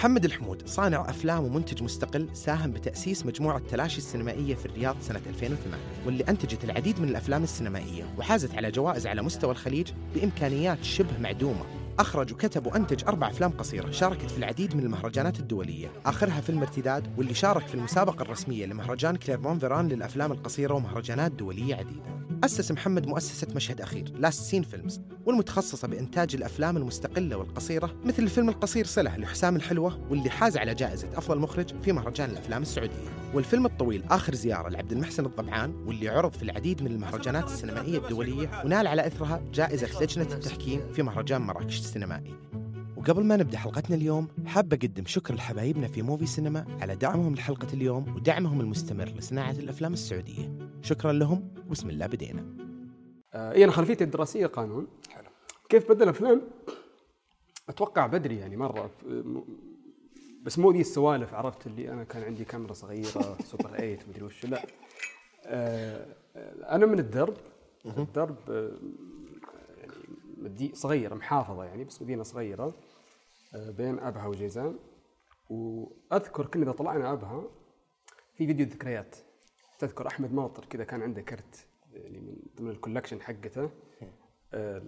محمد الحمود صانع أفلام ومنتج مستقل ساهم بتأسيس مجموعة تلاشي السينمائية في الرياض سنة 2008 واللي أنتجت العديد من الأفلام السينمائية وحازت على جوائز على مستوى الخليج بإمكانيات شبه معدومة. أخرج وكتب وأنتج أربع أفلام قصيرة شاركت في العديد من المهرجانات الدولية. آخرها فيلم ارتداد واللي شارك في المسابقة الرسمية لمهرجان كليرمون فيران للأفلام القصيرة ومهرجانات دولية عديدة. أسس محمد مؤسسة مشهد أخير Last Scene Films والمتخصصة بإنتاج الأفلام المستقلة والقصيرة مثل الفيلم القصير صلة لحسام الحلوة واللي حاز على جائزة أفضل مخرج في مهرجان الأفلام السعودية. والفيلم الطويل آخر زيارة لعبد المحسن الضبعان واللي عرض في العديد من المهرجانات السينمائية الدولية ونال على إثرها جائزة لجنة التحكيم في مهرجان مراكش السينمائي. وقبل ما نبدأ حلقتنا اليوم حاب أقدم شكر لحبايبنا في موفي سينما على دعمهم لحلقة اليوم ودعمهم المستمر لصناعة الأفلام السعودية. شكرا لهم وبسم الله بدينا. آه إيه أنا خلفيتي الدراسية قانون. حلو. كيف بدل افلام أتوقع بدري يعني مرة. بس مو ذي السوالف عرفت؟ اللي أنا كان عندي كاميرا صغيرة سوبر 8 مدري وش. لا. آه أنا من الدرب. الدرب آه، يعني مدي صغيرة محافظة يعني بس مدينة صغيرة آه، بين أبها وجيزان. وأذكر كنا إذا طلعنا أبها في فيديو ذكريات. تذكر أحمد ماطر كذا كان عنده كرت يعني من ضمن ال collection حقته. آه،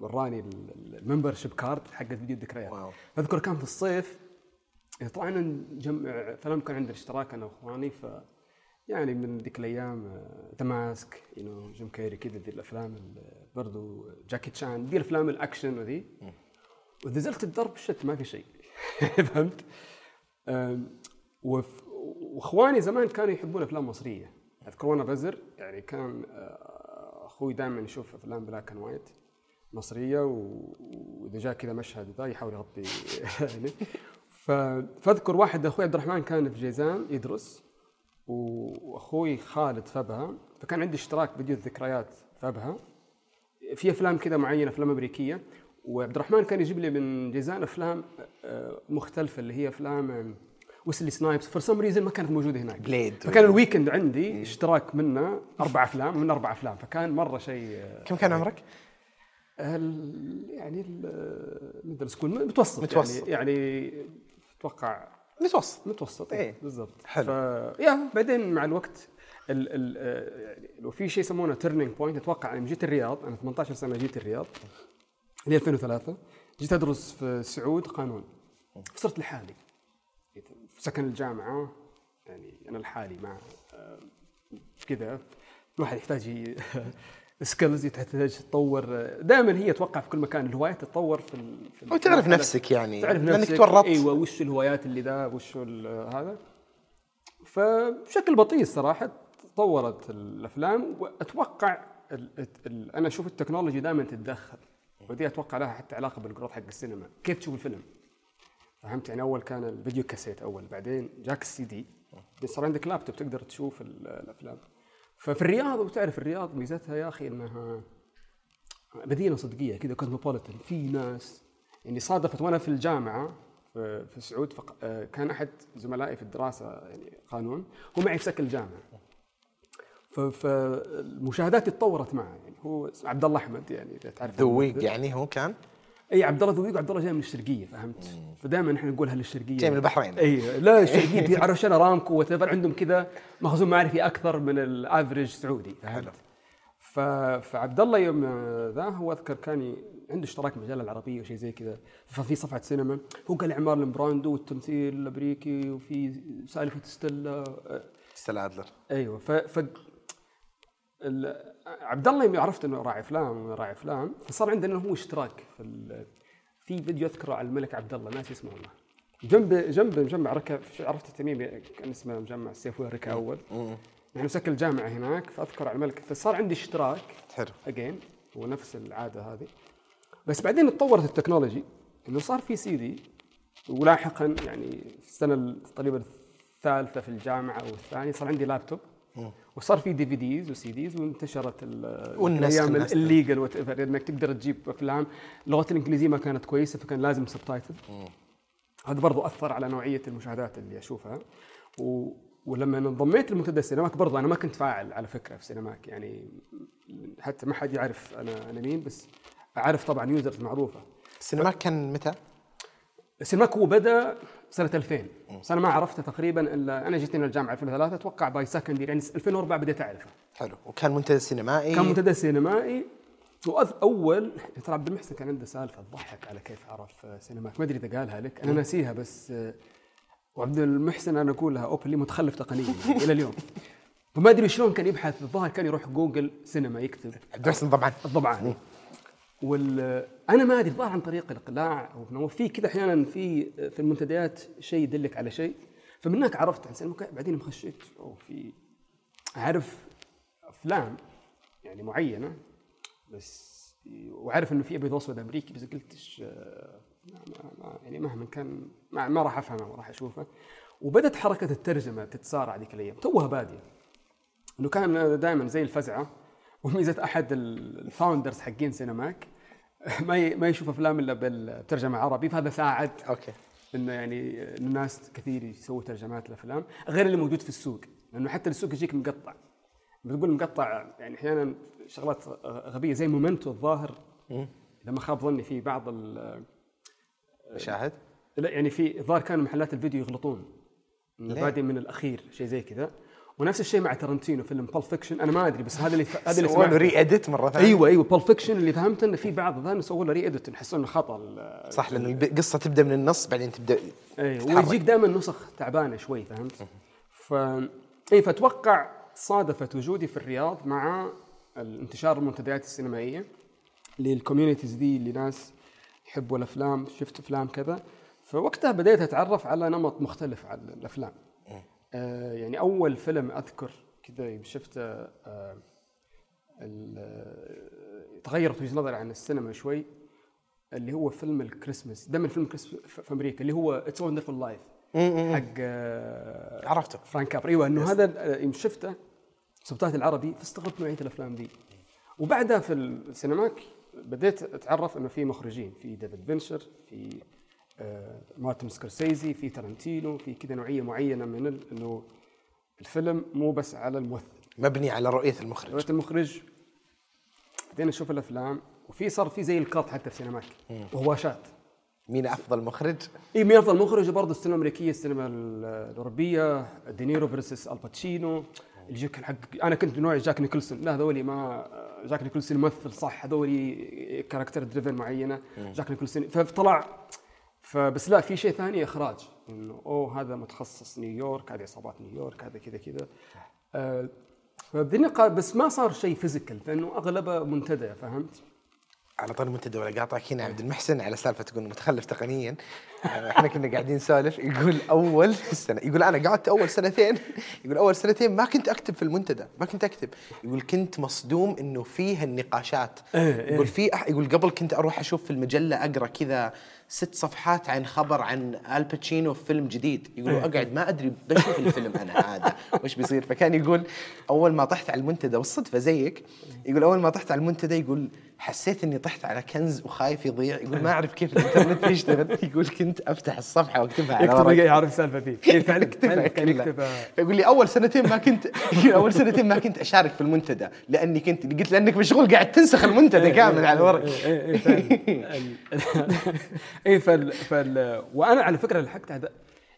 وراني ال membership card حق فيديو الذكريات. أذكر كان في الصيف طلعنا نجمع فلم كان عندنا اشتراك أنا وإخواني ف يعني من ذيك الأيام The Mask يو جيم كيري كذا ذي الأفلام ال- برضو جاكي تشان ذي الأفلام الأكشن وذي. ونزلت الدرب شت ما في شيء. فهمت؟ وإخواني زمان كانوا يحبون أفلام مصرية. أذكر وأنا بزر يعني كان آه، أخوي دائما يشوف أفلام black and white مصرية وإذا جاء كذا مشهد ذا يحاول يغطي. يعني فاذكر واحد أخوي عبد الرحمن كان في جيزان يدرس وأخوي خالد في ابها فكان عندي اشتراك فيديو الذكريات في ابها في أفلام كذا معينة أفلام أمريكية وعبد الرحمن كان يجيب لي من جيزان أفلام آه، مختلفة اللي هي أفلام ويسلي سنايبس for some reason ما كانت موجودة هناك Blade. فكان ال weekend عندي اشتراك منه أربع أفلام من أربع أفلام فكان مرة شيء آه، كم كان عمرك؟ يعني ال- middle school متوسط متوسط. يعني, يعني أتوقع متوسط. متوسط. إيه. بالضبط. حلو. ف... يا بعدين مع الوقت ال ال آه، يعني لو في شيء يسمونه turning point أتوقع أنا جيت الرياض أنا 18 سنة جيت الرياض. اللي 2003 جيت أدرس في سعود قانون. فصرت لحالي. في سكن الجامعة يعني أنا لحالي مع آه، كذا. الواحد يحتاج skills يحتاج تطور دائما هي أتوقع في كل مكان. الهوايات تتطور في, في وتعرف نفسك يعني تعرف لأنك نفسك. تورطت. إيوه وش الهوايات اللي ذا؟ وش هذا؟ فبشكل بطيء صراحة تطورت الأفلام وأتوقع ال ال أنا أشوف ال technology دائما تتدخل ودي أتوقع لها حتى علاقة بال growth حق السينما. كيف تشوف الفيلم؟ فهمت؟ يعني أول كان الفيديو كاسيت أول بعدين جاك السي دي بعدين صار عندك لابتوب تقدر تشوف ال- الأفلام. ففي الرياض وتعرف الرياض ميزتها يا أخي إنها مدينة صدقية كذا cosmopolitan في ناس يعني صادفت وأنا في الجامعة في في سعود فق... آه، كان أحد زملائي في الدراسة يعني قانون هو معي في سكن الجامعة. فالمشاهدات تطورت معه يعني. هو عبد الله أحمد يعني إذا تعرف ذويق يعني هو كان؟ إي عبد الله ذويق وعبد الله جاي من الشرقية. فهمت؟ فدائما إحنا نقول أهل الشرقيه جاي من البحرين. إي لا الشرقية دي عرف أرامكو وتفر عندهم كذا مخزون معرفي أكثر من ال average سعودي. فهمت؟ ف... فعبد الله يوم ذا هو أذكر كان عنده اشتراك مجله العربية وشيء زي كذا. ففي صفحة سينما هو قال مارلون براندو والتمثيل الأمريكي وفي سالفة ستيلا ستيلا أدلر. أيوه ف, ف... ال... عبد الله يوم عرفت إنه راعي افلام راعي افلام فصار عندنا هو اشتراك في. في فيديو أذكره على الملك عبد الله ناسي اسمه والله جنب جنب مجمع ركا عرفت التميمي كان اسمه مجمع السيف ركا أول. نحن سكن الجامعة هناك فأذكر على الملك فصار عندي اشتراك حلو. اجين هو نفس العادة هذه. بس بعدين تطورت ال technology إنه صار في سي دي ولاحقا يعني في السنة تقريبا الثالثة في الجامعة أو الثانية صار عندي لابتوب. وصار في DVDs و CDs وانتشرت الأيام. illegal whatever إنك تقدر تجيب أفلام. اللغة الإنجليزية ما كانت كويسة فكان لازم subtitle هذا برضو أثر على نوعية المشاهدات اللي أشوفها. و... ولما انضميت لمنتدى السينماك برضو أنا ما كنت فاعل على فكرة في سينماك يعني حتى ما حد يعرف أنا أنا مين بس أعرف طبعا users معروفة. السينماك كان متى؟ السينماك هو بدأ سنة 2000 بس أنا ما عرفته تقريبا إلا أنا جيت هنا الجامعة 2003 أتوقع by second يعني 2004 بديت أعرفه. حلو. وكان منتدى سينمائي؟ كان منتدى سينمائي. واول ترى عبد المحسن كان عنده سالفة تضحك على كيف عرف سينماك ما أدري إذا قالها لك أنا ناسيها بس وعبد المحسن أنا أقولها openly متخلف تقنيا إلى اليوم. فما أدري شلون كان يبحث الظاهر كان يروح جوجل سينما يكتب. عبد المحسن طبعا. الضبعاني وال أنا ما أدري الظاهر عن طريق الإقلاع أو في كذا أحيانا في في المنتديات شيء يدلك على شيء فمن هناك عرفت عن سينما بعدين خشيت أو في اعرف أفلام يعني معينة بس وعارف إنه في أبيض وأسود أمريكي بس قلت إيش، آه، يعني مهما كان ما, ما راح أفهمه وراح أشوفه. وبدت حركة الترجمة تتسارع ذيك الأيام توها بادية. إنه كان دائما زي الفزعة وميزة أحد ال founders حقين سينماك ما ما يشوف أفلام إلا بالترجمة عربي فهذا ساعد أوكي. إنه يعني الناس كثير يسووا ترجمات الافلام غير اللي موجود في السوق لأنه حتى السوق يجيك مقطع. بتقول مقطع يعني أحيانا شغلات غبية زي مومنتو الظاهر لما خاب ظني في بعض ال- شاهد لا يعني في الظاهر كانوا محلات الفيديو يغلطون؟ بادئ من الأخير شيء زي كذا. ونفس الشيء مع تارنتينو فيلم بول فيكشن أنا ما أدري بس هذا اللي هذا اللي سووا. re-edit مرة ثانية أيوه أيوه بول فيكشن اللي فهمت انه في بعض الظاهر سووا له re-edit يحسون إنه خطأ صح لأن القصة تبدأ من النص بعدين تبدأ اي تتحرك. ويجيك دائما نسخ تعبانة شوي فهمت؟ ف اي فأتوقع صادفت وجودي في الرياض مع انتشار المنتديات السينمائية لل communities دي اللي ناس يحبوا الأفلام شفت أفلام كذا فوقتها بديت أتعرف على نمط مختلف على الأفلام آه يعني أول فيلم أذكر كذا شفته آه آه، تغيرت وجهة نظري عن السينما شوي اللي هو فيلم الكريسماس. ده من فيلم كريسماس في أمريكا اللي هو It's Wonderful Life حق آه، عرفته. فرانك كابرا أيوه إنه هذا يوم شفته subtitle عربي فاستغربت نوعية الأفلام دي. وبعدها في السينماك بديت أتعرف إنه في مخرجين في ديفيد فينشر في مارتن سكورسيزي في تارنتينو في كذا نوعية معينة من إنه الفيلم مو بس على الممثل. مبني على رؤية المخرج. رؤية المخرج. بدينا نشوف الأفلام. وفي صار في زي الخناقات حتى في سينماك. وهواشات مين أفضل مخرج؟ اي مين أفضل مخرج؟ برضه السينما الأمريكية السينما ال- الأوروبية. دينيرو versus آل باتشينو اللي يجيك حق أنا كنت من نوع جاك نيكلسون لا هذولي ما جاك نيكلسون يمثل صح. هذولي character driven معينة. جاك نيكلسون فطلع فبس لا في شيء ثاني إخراج. إنه أوه هذا متخصص نيويورك هذه عصابات نيويورك هذا كذا كذا. آه بس ما صار شيء physical لأنه أغلبه منتدى فهمت؟ على طول منتدى ولا قاطعك هنا عبد المحسن على سالفة تقول متخلف تقنيا. آه، إحنا كنا قاعدين نسولف. يقول أول سنة يقول أنا قعدت أول سنتين. يقول أول سنتين ما كنت أكتب في المنتدى ما كنت أكتب. يقول كنت مصدوم إنه فيه النقاشات. إيه، يقول في أح- يقول قبل كنت أروح أشوف في المجلة أقرأ كذا. ست صفحات عن خبر عن الباتشينو في فيلم جديد. يقول إيه. أقعد ما أدري بشوف الفيلم أنا هذا وش بيصير؟ فكان يقول أول ما طحت على المنتدى والصدفة زيك يقول أول ما طحت على المنتدى يقول حسيت إني طحت على كنز وخايف يضيع. يقول ما أعرف كيف الإنترنت بيشتغل يقول كنت أفتح الصفحة وأكتبها على يكتب ورق يعرف السالفه فيه. إيه، فعلا؟ اكتبها. يكتبها. يقول لي أول سنتين ما كنت أول سنتين ما كنت أشارك في المنتدى لأني كنت قلت لأنك مشغول قاعد تنسخ المنتدى كامل على الورق اي فال فال وأنا على فكرة لحقت هذا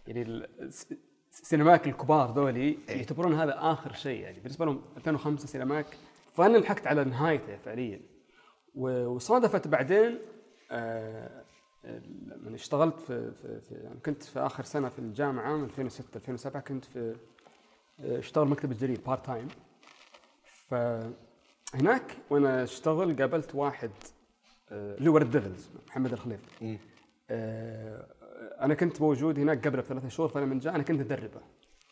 يعني الس- السينماك الكبار ذولي يعتبرون هذا آخر شيء يعني بالنسبة لهم 2005 سينماك فأنا لحقت على نهايته فعليا. وصادفت بعدين آه، لما اشتغلت في, في, في يعني كنت في آخر سنة في الجامعة من 2006 2007 كنت في آه، أشتغل مكتبة جرير part time فهناك وأنا أشتغل قابلت واحد آه، اللي ديفلز محمد الخليف أنا كنت موجود هناك قبله بثلاثة شهور فأنا من جاء أنا كنت ادربه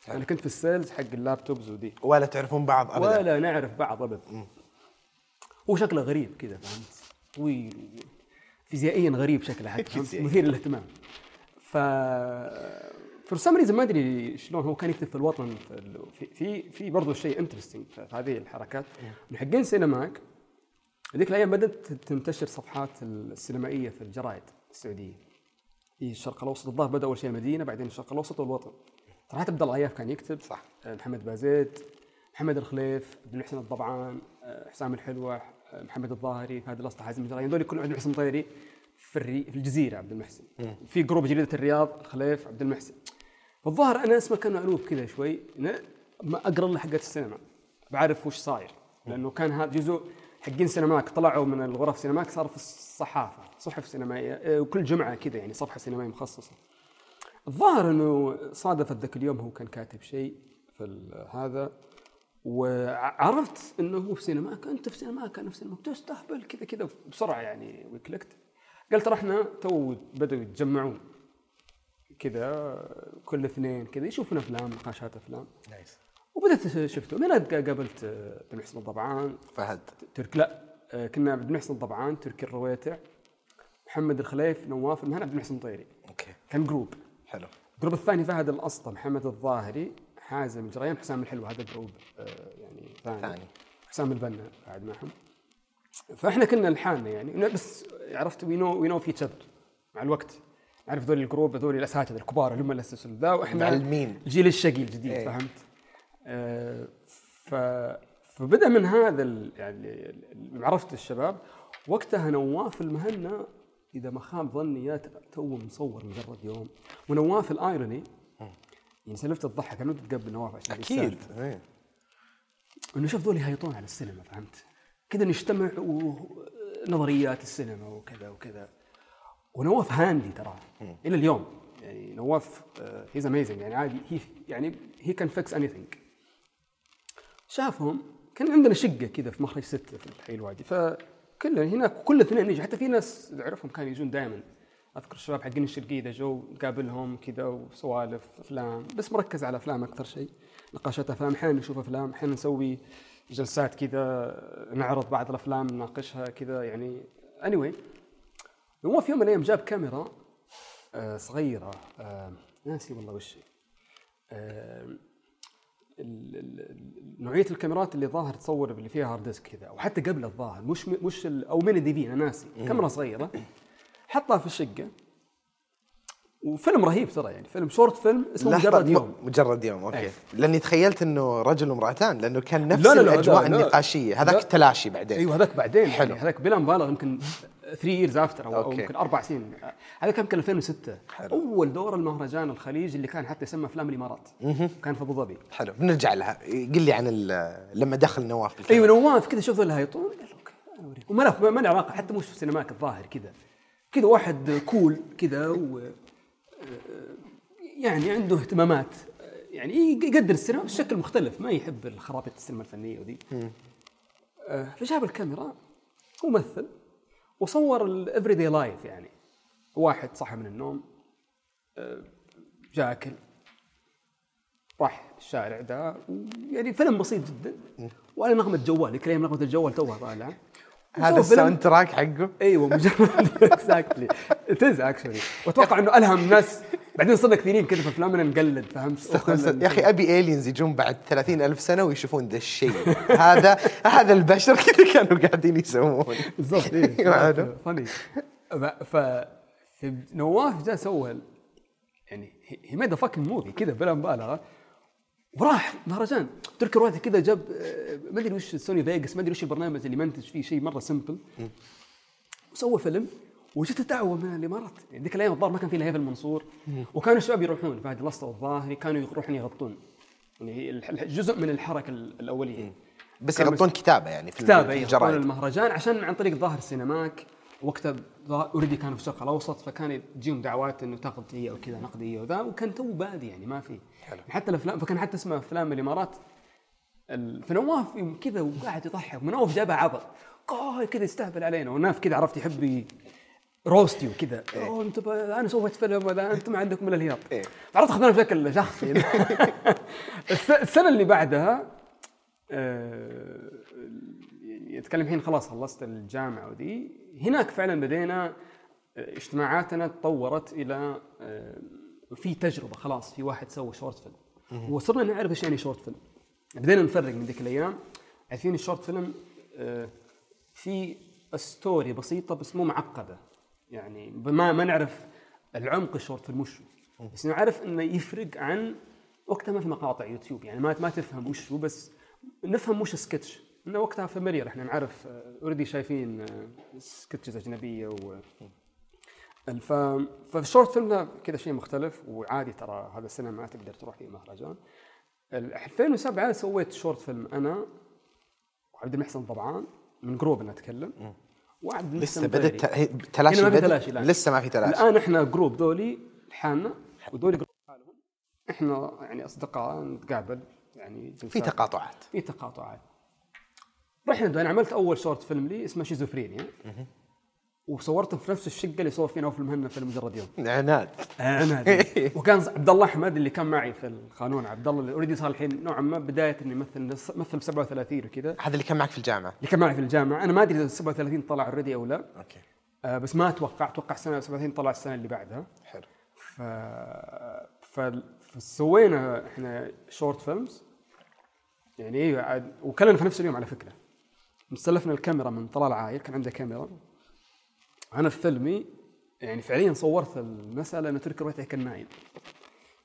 أنا كنت في ال sales حق ال laptops ودي ولا تعرفون بعض ابدا. ولا نعرف بعض ابدا. هو شكله غريب كذا فهمت؟ طويل فيزيائيا غريب شكله حتى. مثير للاهتمام. ف for some reason ما أدري شلون هو كان يكتب في الوطن في في في, برضه شيء interesting في هذه الحركات. حقين سينماك هذيك الأيام بدأت تنتشر صفحات السينمائية في الجرايد السعودية. في الشرق الأوسط الظاهر بدأ أول شيء المدينة بعدين الشرق الأوسط والوطن. طلعت عبد الله عياف كان يكتب. صح. آه، محمد بازيد محمد الخليف عبد المحسن الضبعان آه، حسام الحلوة آه، محمد الظاهري فهد الأسطى حازم الجرايين هذول كلهم عبد المحسن مطيري في, الري... في الجزيرة عبد المحسن. في group جريده الرياض الخليف عبد المحسن. فالظاهر أنا اسمه كان مألوف كذا شوي. ما أقرأ له حقت السينما. بعرف وش صاير. لأنه كان هذا جزء حقين سينماك طلعوا من الغرف سينماك صار في الصحافة. صحف سينمائيه إيه، وكل جمعة كذا يعني صفحة سينمائية مخصصة. الظاهر إنه صادفت ذاك اليوم هو كان كاتب شيء في هذا وعرفت إنه هو في سينماك أنت في سينماك أنا في سينماك تستهبل كذا كذا بسرعة يعني و clicked قال ترى إحنا تو بدأوا يتجمعون كذا كل اثنين كذا يشوفون أفلام نقاشات أفلام. nice وبدأت شفته من قابلت آه، بن محسن الضبعان. فهد. ترك لا آه، كنا عبد المحسن الضبعان تركي الرويتع. محمد الخليف نواف المهنا عبد المحسن الطيري okay. كان group حلو. ال group الثاني فهد الأسطى محمد الظاهري حازم الجريان حسام الحلو هذا group آه، يعني ثاني. ثاني. حسام البنا قاعد معهم. فإحنا كنا لحالنا يعني. بس عرفت we know we know each other مع الوقت. نعرف ذول ال group هذول الأساتذة الكبار اللي هم اللي أسسوا ذا وإحنا معلمين. الجيل الشقي الجديد إيه. فهمت؟ آه، ف فبدأ من هذا يعني عرفت الشباب. وقتها نواف المهنا إذا ما خاب ظني يا تو مصور مجرد يوم. ونواف ال irony يعني سلفت الضحك أنا ودي تقبل نواف عشان أكيد. إيه. إنه شوف ذول يهيطون على السينما فهمت؟ كذا نجتمع ونظريات السينما وكذا وكذا. ونواف handy ترى إلى اليوم. يعني نواف he's amazing يعني عادي هي يعني he can fix anything شافهم كان عندنا شقة كذا في مخرج ستة في الحي الوادي فكل هناك كل اثنين نجي حتى في ناس اعرفهم كانوا يجون دائما أذكر الشباب حقين الشرقية إذا جو نقابلهم كذا وسوالف أفلام. بس مركز على أفلام أكثر شيء. نقاشات أفلام. أحيانا نشوف أفلام. أحيانا نسوي جلسات كذا نعرض بعض الأفلام نناقشها كذا يعني. Anyway هو في يوم من الأيام جاب كاميرا آه، صغيرة آه، ناسي والله وش. آه، نوعية الكاميرات اللي ظاهر تصور اللي فيها hard disk كذا وحتى قبل الظاهر مش مش أو من ال DV أنا ناسي. كاميرا صغيرة حطها في الشقة. وفيلم رهيب ترى يعني فيلم short film اسمه مجرد يوم مجرد يوم okay إيه. لأني تخيلت إنه رجل وامرأتان لأنه كان نفس لا، لا، لا، الأجواء لا، لا. النقاشية هذاك لا. تلاشي بعدين أيوه هذاك بعدين حلو. يعني هذاك بلا مبالغة يمكن 3 years after أو. يمكن أربع سنين هذا كان يمكن 2006 حلو. أول دور المهرجان الخليج اللي كان حتى يسمى افلام الإمارات كان في أبو ظبي حلو بنرجع لها قل لي عن لما دخل نواف. أيوه نواف كذا شوف الهيطون قال okay أنا أوريك. وما له ما له علاقة حتى مش في السينماك الظاهر كذا كذا واحد cool كذا يعني عنده اهتمامات. يعني يقدر السينما بشكل مختلف. ما يحب الخرابيط السينما الفنية وذي. آه، فجاب الكاميرا ومثل وصور ال everyday life يعني. واحد صحى من النوم آه، جاكل راح الشارع ده يعني فيلم بسيط جدا. وعلى نغمة جوال ذيك الأيام نغمة الجوال توها طالعه هذا ال soundtrack حقه. أيوه مجرد exactly it's actually وأتوقع إنه ألهم الناس بعدين صرنا كثيرين كذا في افلامنا نقلد فهمت؟ يا أخي أبي aliens يجون بعد 30 ألف سنة ويشوفون ذا الشيء هذا هذا البشر كذا كانوا قاعدين يسوون. بالضبط فني ف في نواف جاء سوى يعني he made fucking movie كذا بلا مبالغة. وراح مهرجان. تركي رواتي كذا جاب آه، ما أدري وش Sony Vegas ما أدري وش البرنامج اللي منتج فيه شيء مرة simple وسوى فيلم وجت دعوه من الإمارات. يعني ذيك الأيام الظاهر ما كان في الا هيفا المنصور وكانوا الشباب يروحون فهد الاسطى والظاهري كانوا يروحون يغطون. يعني جزء من الحركة ال- الأولية. بس يغطون كتابة يعني في كتابة في يغطون المهرجان عشان عن طريق ظاهر سينماك. وقتها already كانوا في الشرق الأوسط فكان تجيهم دعوات إنه تاخذ هي أو كذا نقديه وذا وكان تو بادي يعني ما في حلو. حتى الأفلام فكان حتى اسمه أفلام الإمارات ال- فنواف كذا وقاعد يضحك ونواف جابها عبط كذا يستهبل علينا وناف كذا عرفت يحب roast وكذا أوه انت. أنا سويت فيلم ولا أنتم ما عندكم الا الهياط إيه. عرفت اخذنا بشكل شخصي الس- السنة اللي بعدها آه، يعني اتكلم الحين خلاص خلصت الجامعة وذي. هناك فعلا بدينا آه، اجتماعاتنا تطورت إلى آه، في تجربة خلاص في واحد سوى short film. وصرنا نعرف إيش يعني short film. بدينا نفرق من ذيك الأيام. عارفين ال short film آه، في story بسيطة بس مو معقدة. يعني ما ما نعرف العمق ال short film وش هو. بس نعرف إنه يفرق عن وقتها ما في مقاطع يوتيوب. يعني ما ما تفهم وش هو بس نفهم وش سكتش انه وقتها familiar إحنا نعرف already شايفين sketches أجنبية و الف... فال short film ده كذا شيء مختلف وعادي ترى هذا السنة ما تقدر تروح فيه مهرجان ال 2007 سويت short film أنا وعبد المحسن طبعا من group أنا أتكلم وعبد المحسن لسه بدأت غيري. ت- تلاشي في بدأ؟ تلاشي، لا. لسه ما في تلاشي الآن إحنا group دولي لحالنا ودولي group لحالهم إحنا يعني أصدقاء نتقابل يعني في. تقاطعات في تقاطعات رحنا أنا عملت أول short film لي اسمه شيزوفرينيا. وصورته في نفس الشقة اللي صور فيها نوف المهنا في مجرد يوم. عناد. أنا وكان عبد الله أحمد اللي كان معي في القانون عبد الله اللي already صار الحين نوعا ما بداية إنه يمثل مثل 37 وكذا. هذا اللي كان معك في الجامعة. اللي كان معي في الجامعة. أنا ما أدري إذا 37 طلع already أو لا. okay. آه بس ما أتوقع. أتوقع سنة 37 طلع السنة اللي بعدها. حلو. ف... فسوينا إحنا short films يعني أيوه وكلنا في نفس اليوم على فكرة. مستلفنا الكاميرا من طلال عاير كان عنده كاميرا. أنا في فيلمي يعني فعليا صورت المسألة ان تركي رويته كان نايم.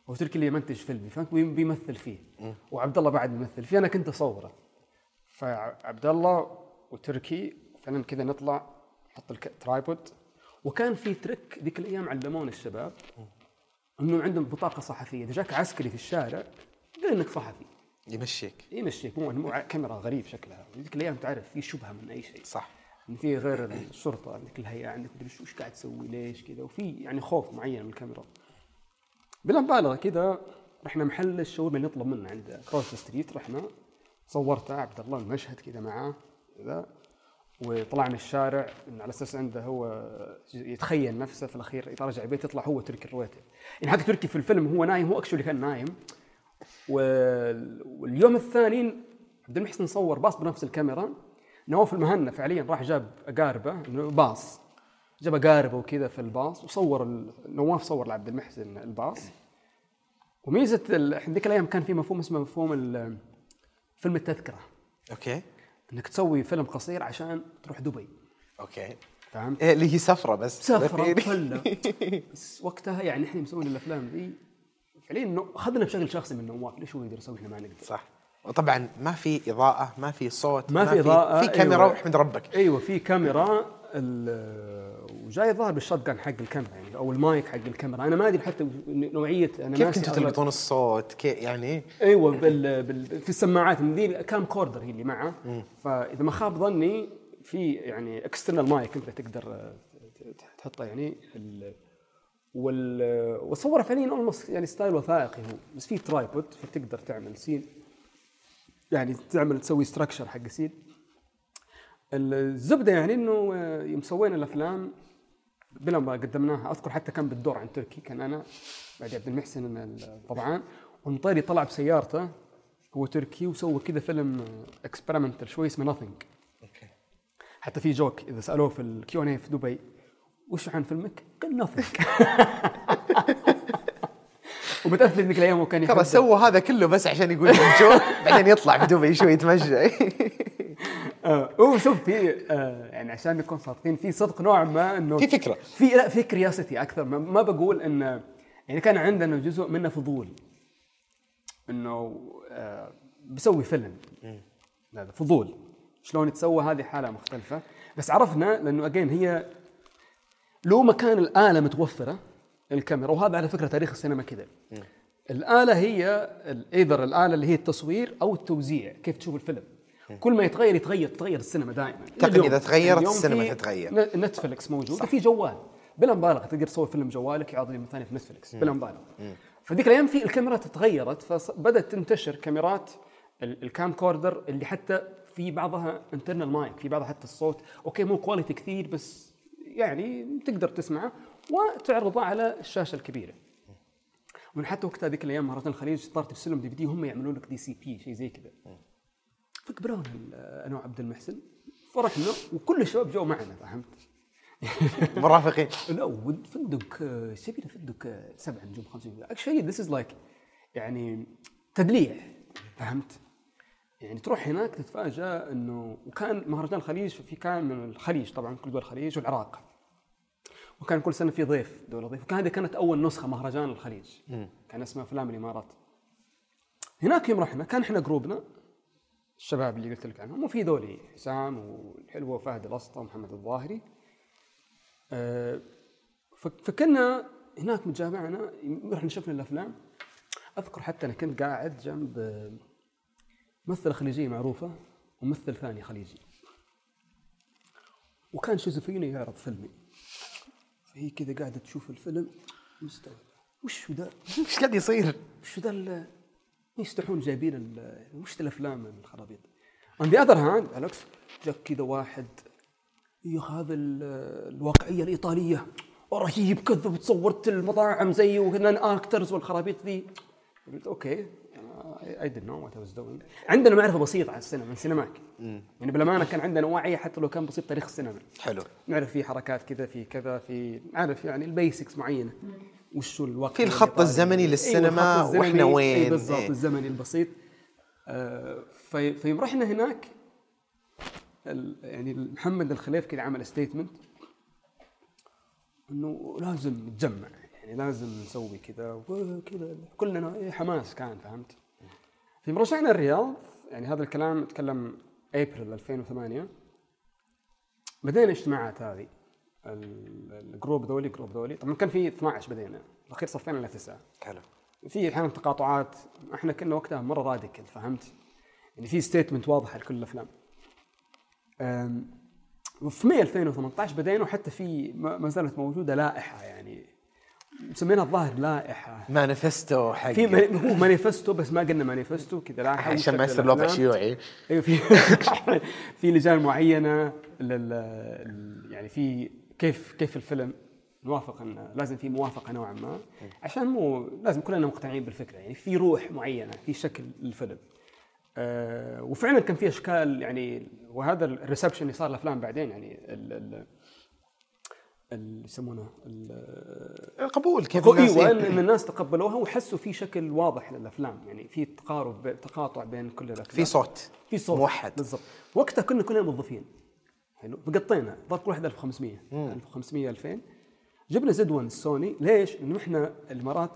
هو تركي اللي يمنتج فيلمي فأنت بيمثل فيه. وعبد الله بعد بيمثل فيه أنا كنت أصوره. فعبد الله وتركي فعلا كذا نطلع نحط ال tripod وكان في ترك ذيك الأيام علمونا الشباب إنه عندهم بطاقة صحفية. إذا جاك عسكري في الشارع قال إنك صحفي. يمشيك. يمشيك. مو كاميرا غريب شكلها. ذيك الأيام تعرف في شبهة من أي شيء. صح. ان في غير الشرطة عندك الهيئه عندك مدري إيش قاعد تسوي ليش كذا. وفي يعني خوف معين من الكاميرا. بلا مبالغه كذا رحنا محل الشاورما اللي نطلب منه عند كروس ستريت رحنا صورته عبد الله المشهد كذا معاه كذا وطلعنا الشارع على أساس عنده هو يتخيل نفسه في الأخير يرجع البيت يطلع هو تركي الرويته يعني حتى تركي في الفيلم هو نايم هو actually كان نايم. واليوم الثاني عبد المحسن صور باص بنفس الكاميرا نواف المهنا فعليا راح جاب أقاربه باص. جاب أقاربه وكذا في الباص وصور نواف صور لعبد المحسن الباص. وميزة ذيك الأيام كان في مفهوم اسمه مفهوم فيلم التذكرة. okay. إنك تسوي فيلم قصير عشان تروح دبي. okay. فهمت؟ إيه اللي هي سفرة بس. سفرة بس وقتها يعني إحنا مسوين الأفلام ذي فعليا إنه أخذنا بشكل شخصي من نواف؟ ليش هو يقدر يسوي إحنا ما نقدر؟ صح. وطبعا ما في إضاءة ما في صوت ما في إضاءة. في كاميرا أيوة. واحمد ربك. أيوه في كاميرا. وجاي الظاهر بالشوت حق الكاميرا يعني أو المايك حق الكاميرا. أنا ما أدري حتى نوعية أنا كيف كنتوا تربطون الصوت؟ كيف يعني أيوه بال... بال... في السماعات. ذي camcorder هي اللي معه. فإذا ما خاب ظني في يعني external mic أنت تقدر تحطه يعني. وال وصوره فعليا almost يعني style وثائقي هو. بس في tripod فتقدر تعمل scene يعني تعمل تسوي structure حق scene الزبدة يعني إنه آه، يوم سوينا الأفلام بلا ما قدمناها أذكر حتى كان بالدور عن تركي كان أنا بعد عبد المحسن ال- طبعا. ومطيري طلع بسيارته هو تركي وسوى كذا فيلم experimental شوي اسمه Nothing حتى في joke إذا سألوه في ال Q&A في دبي. وش عن فيلمك؟ قال nothing ومتأثر ذيك الأيام وكان ترى سووا هذا كله بس عشان يقول joke بعدين يطلع بدبي شوي يتمشى. آه، هو شوف في آه يعني عشان نكون صادقين في صدق نوع ما إنه في فكرة. في لا في كرياسيتي أكثر. ما, ما بقول إن يعني كان عندنا جزء منه فضول. إنه آه بسوي فيلم. هذا فضول. شلون يتسوى هذه حالة مختلفة. بس عرفنا لأنه اجين هي لو مكان الآلة متوفرة الكاميرا وهذا على فكرة تاريخ السينما كذا. الآلة هي either الآلة اللي هي التصوير أو التوزيع. كيف تشوف الفيلم؟ كل ما يتغير يتغير تتغير السينما دائما. اليوم- إذا تغيرت السينما تتغير. نتفلكس موجود في جوال. بلا مبالغة تقدر تصور فيلم جوالك يعرض يوم ثاني في نتفلكس بلا مبالغة. فذيك الأيام في الكاميرات تغيرت فبدات تنتشر كاميرات ال- ال camcorder اللي حتى في بعضها internal mic في بعضها حتى الصوت. okay مو quality كثير بس يعني تقدر تسمعه وتعرضه على الشاشة الكبيرة. ومن حتى وقتها ذيك الأيام مهرجان الخليج طار ترسل DVD هم يعملون لك DCP شيء زي كذا. فكبرونا أنا وعبد المحسن فرحنا وكل الشباب جو معنا فهمت؟ مرافقين. لا إيش تبي فندق سبع نجوم خمس نجوم. actually this is like يعني تدليع فهمت؟ يعني تروح هناك تتفاجأ إنه وكان مهرجان الخليج في كان من الخليج طبعا كل دول الخليج والعراق. وكان كل سنة في ضيف دولة ضيف. وكان هذه كانت أول نسخة مهرجان الخليج. كان اسمه افلام الامارات هناك يوم رحنا كان إحنا جروبنا الشباب اللي قلت لك عنهم وفي ذولي حسام والحلوة وفهد الأسطى ومحمد الظاهري. ف- فكنا هناك متجمعنا رحنا شفنا الأفلام. أذكر حتى أنا كنت قاعد جنب ممثله خليجيه معروفة وممثل ثاني خليجي. وكان شيزوفريني يعرض فيلمي. فهي كذا قاعدة تشوف الفيلم. مستوعبه وش ذا إيش قاعد يصير؟ وش ذا ال- يستحون جايبين ال- وش ذا الأفلام الخرابيط؟ On the other hand الكس جاك كذا واحد يا هذا ال- الواقعية الإيطالية. رهيب كذا وتصورت المطاعم زي وكنا اكترز والخرابيط ذي قلت أوكي. اي didn't know what I was doing. عندنا معرفة بسيطة عن السينما من سينماك. يعني بالامانه كان عندنا وعي حتى لو كان بسيط تاريخ السينما. حلو. نعرف في حركات كذا في كذا في نعرف يعني ال basics معينة. وش الوقت في الخط. الزمني للسينما أيوة، الخط الزمني، وإحنا وين. أي بالضبط إيه. الزمني البسيط. آه في فيوم رحنا هناك ال- يعني محمد الخليف كذا عمل statement إنه لازم نتجمع يعني لازم نسوي كذا وكذا. كلنا إيه حماس كان فهمت؟ في رجعنا الرياض يعني هذا الكلام اتكلم ابريل 2008 بدينا اجتماعات هذه ال- ال group ذولي group ذولي طبعا كان في 12 بدينا الأخير صفينا إلى تسعة حلو في أحيانا تقاطعات إحنا كنا وقتها مرة radical فهمت؟ يعني في statement واضحه لكل الأفلام. وفي ماي 2018 بدينا وحتى في ما زالت موجودة لائحة يعني سميناها الظاهر لائحة. مانيفستو حق في mani- هو مانيفستو بس ما قلنا مانيفستو كذا لائحة عشان ما يصير الوضع الأفلام. شيوعي. أيوه في في لجان معينة لل يعني في كيف كيف الفيلم نوافق ان لازم في موافقة نوعا ما. عشان مو لازم كلنا مقتنعين بالفكرة يعني في روح معينة في شكل للفيلم آه وفعلا كان في أشكال يعني وهذا ال reception اللي صار الأفلام بعدين يعني ال ال ال- يسمونه ال- القبول كيف الناس أيوه. ان الناس تقبلوها وحسوا في شكل واضح للأفلام. يعني في تقارب تقاطع بين كل الأفلام. في صوت في صوت. موحد. بالضبط. وقتها كنا كلنا موظفين. حلو. فقطينا ضرب كل واحد 1500 1500 2000 جبنا زد 1 السوني ليش؟ لأنه إحنا الامارات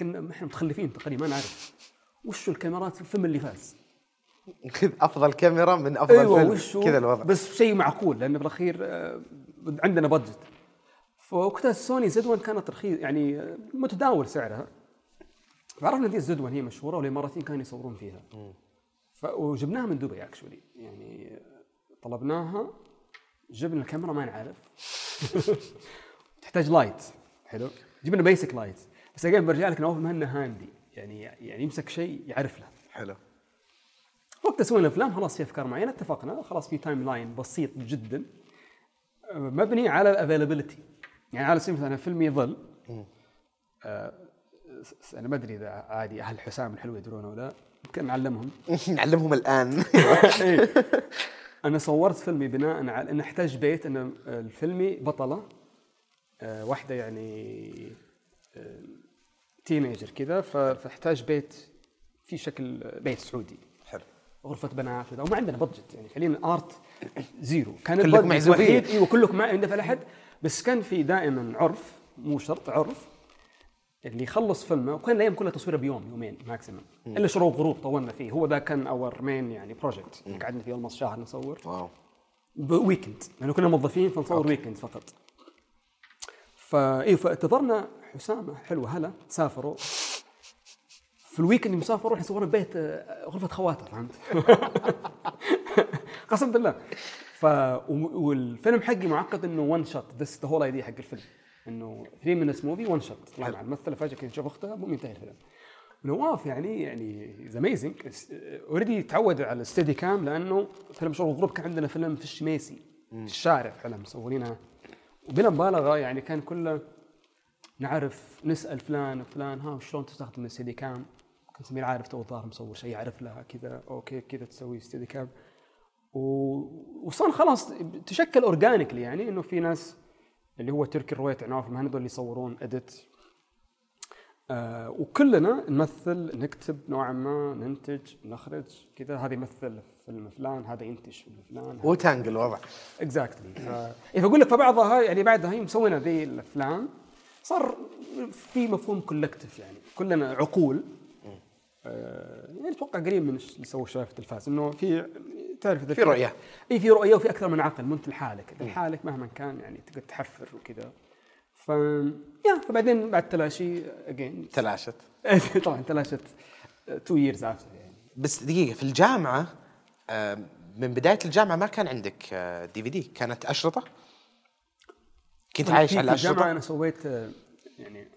كنا إحنا متخلفين تقريبا ما نعرف. وش الكاميرات في الفيلم اللي فاز؟ خذ أفضل كاميرا من أفضل أيوه فيلم؟ كذا الوضع. بس شيء معقول لأن بالأخير آه، عندنا budget فوقتها السوني Z1 كانت رخيص يعني متداول سعرها. فعرفنا دي ال Z1 هي مشهورة والاماراتيين كانوا يصورون فيها. ف... وجبناها من دبي actually يعني طلبناها جبنا الكاميرا ما نعرف. تحتاج light حلو؟ جبنا basic light بس again برجع لك نواف مهنا handy يعني يعني يمسك شيء يعرف له. حلو. وقت سوينا افلام خلاص في افكار معينة اتفقنا. خلاص في timeline بسيط جدا. مبني على ال availability يعني على سبيل المثال أنا فيلمي يظل آه، أنا ما أدري إذا عادي أهل حسام الحلو يدرون أو لا يمكن نعلمهم. نعلمهم الآن. إيه. أنا صورت فيلمي بناء على إن أحتاج بيت إن الفيلمي بطلة آه، واحدة يعني teenager كذا فأحتاج بيت في شكل بيت سعودي. حلو. غرفة بنات وما عندنا budget يعني فعليا are at zero كان ال budget معزوبين. إيوه كلكم ما يندفع لاحد بس كان في دائما عرف مو شرط عرف اللي يخلص فيلمه وكان الأيام كلها تصويره بيوم يومين maximum إلا شروق غروب طولنا فيه. هو ذا كان our main يعني project قعدنا فيه almost شهر نصور. wow. ب weekend لأنه كنا موظفين فنصور weekend فقط. فاي فانتظرنا حسام الحلو أهله سافروا. في ال weekend سافروا إحنا صورنا بيت آه، غرفة خواتها فهمت؟ قسم بالله. ف والفيلم حقي معقد إنه one shot this the whole idea حق الفيلم. إنه 3 minutes movie one shot طلع مع الممثلة فجأة كذا تشوف أختها boom ينتهي الفيلم. نواف يعني يعني is amazing already تعود على ال steadicam لأنه فيلم شغل الغروب كان عندنا فيلم في الشميسي في الشارع فيلم مصورينها وبلا مبالغة يعني كان كله نعرف نسأل فلان وفلان ها شلون تستخدم ال steadicam كان سمير عارف تو الظاهر مصور شيء يعرف لها كذا okay كذا تسوي steadicam. وصار خلاص تشكل organically يعني إنه في ناس اللي هو تركي الرويت نواف المهند اللي يصورون edit آه وكلنا نمثل نكتب نوعا ما ننتج نخرج كذا. هذا يمثل فيلم فلان هذا ينتج فيلم فلان هو تانج الوضع exactly فاقول لك فبعضها يعني بعدها هي مسوينا ذي الافلام صار في مفهوم collective يعني كلنا عقول. يعني أتوقع قريب من اللي سووا الشباب في التلفاز إنه في تعرف في رؤية. إي في رؤية وفي أكثر من عقل مو انت لحالك لحالك مهما كان يعني تقدر تحفر وكذا. ف يا فبعدين بعد تلاشي again تلاشت. طبعا تلاشت two years after يعني. بس دقيقة في الجامعة آه، من بداية الجامعة ما كان عندك DVD كانت أشرطة؟ كنت عايش على في الجامعة الأشرطة؟ أنا سويت آه، يعني